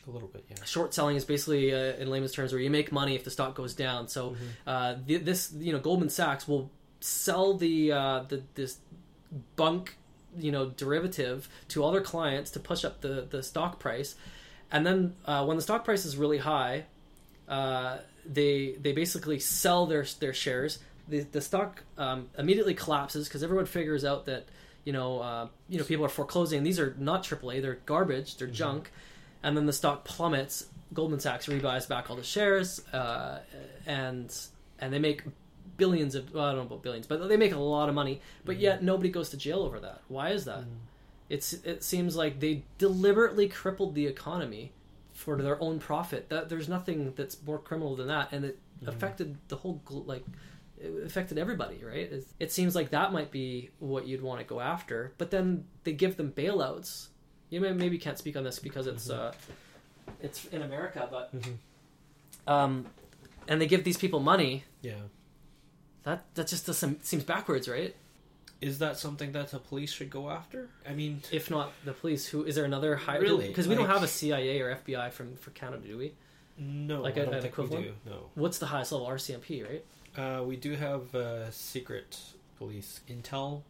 A little bit yeah. Short selling is basically uh, in layman's terms where you make money if the stock goes down. So uh, th- this you know goldman sachs will sell the, uh, the this bunk you know derivative to all their clients to push up the, the stock price. And then uh, when the stock price is really high uh, they they basically sell their their shares. The the stock um, immediately collapses because everyone figures out that you know uh, you know people are foreclosing. These are not AAA; they're garbage, they're junk, and then the stock plummets. Goldman Sachs rebuys back all the shares, uh, and and they make billions of well, I don't know about billions, but they make a lot of money. But mm-hmm. yet nobody goes to jail over that. Why is that? Mm. It's it seems like they deliberately crippled the economy for their own profit. That there's nothing that's more criminal than that, and it mm-hmm. affected the whole like it affected everybody, right? It, it seems like that might be what you'd want to go after, but then they give them bailouts. You may, maybe can't speak on this because it's uh, it's in America, but um, and they give these people money. Yeah. That that just doesn't seems backwards, right? Is that something that the police should go after? I mean, If not the police, who is there another higher? Really? Because we don't have a CIA or FBI from for Canada, do we? no, Like I don't an think equivalent? we do. No. What's the highest level? RCMP, right? Uh, we do have uh, secret police intel.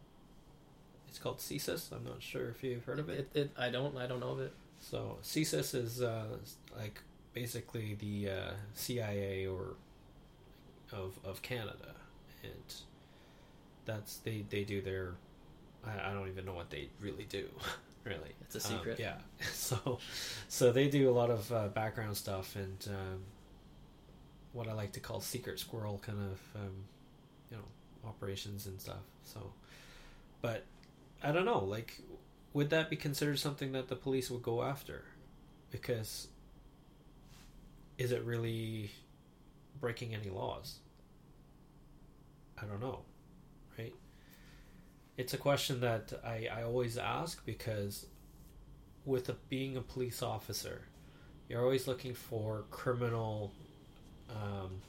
It's called CSIS. I'm not sure if you've heard of it. It, it, I don't. I don't know of it. So CSIS is uh, like basically the uh, CIA or of of Canada, and that's they they do their. I, I don't even know what they really do, [LAUGHS] really. It's a Um, secret. yeah. [LAUGHS] So, so they do a lot of uh, background stuff and um, what I like to call secret squirrel kind of, um, you know, operations and stuff. So, but I don't know. Like, would that be considered something that the police would go after? Because is it really breaking any laws? I don't know, right? It's a question that I, I always ask because with a, being a police officer, you're always looking for criminal um,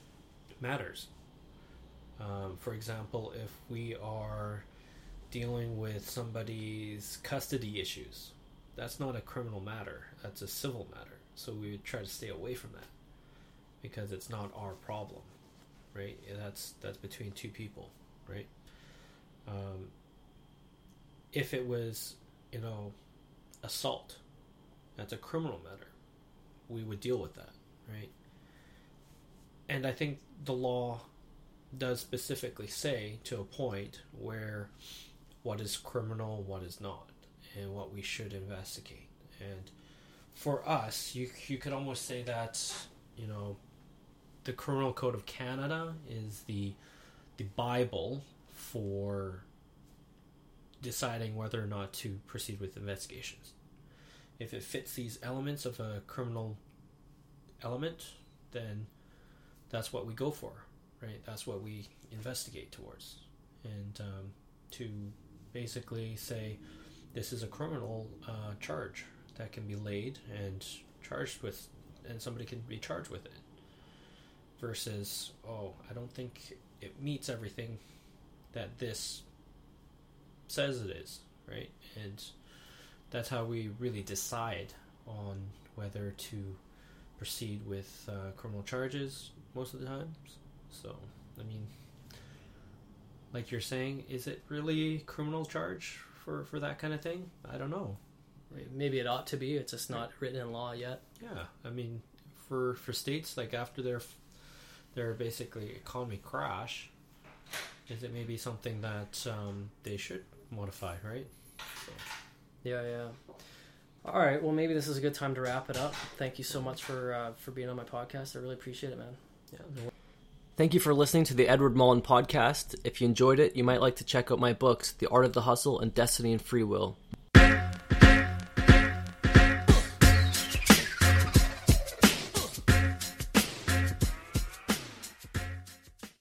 matters. Um, for example, if we are dealing with somebody's custody issues, that's not a criminal matter, that's a civil matter. So we would try to stay away from that because it's not our problem, right? That's that's between two people, right? Um, if it was, you know, assault, that's a criminal matter. We would deal with that, right? And I think the law does specifically say to a point where what is criminal, what is not, and what we should investigate. And for us, you you could almost say that you know the Criminal Code of Canada is the the Bible for deciding whether or not to proceed with investigations. If it fits these elements of a criminal element, then that's what we go for, right? That's what we investigate towards. And um, to basically say this is a criminal uh, charge that can be laid and charged with, and somebody can be charged with it. Versus, oh, I don't think it meets everything that this says it is, right? And that's how we really decide on whether to proceed with uh, criminal charges most of the time. So, I mean, like you're saying, is it really criminal charge for for that kind of thing? I don't know. Maybe it ought to be. It's just not written in law yet. Yeah, I mean, for for states like after their their basically economy crash, is it maybe something that um, they should modify, right? So, Yeah, yeah. All right. Well, maybe this is a good time to wrap it up. Thank you so much for uh, for being on my podcast. I really appreciate it, man. yeah, Thank you for listening to the Edward Mullen podcast. If you enjoyed it, you might like to check out my books, The Art of the Hustle and Destiny and Free Will.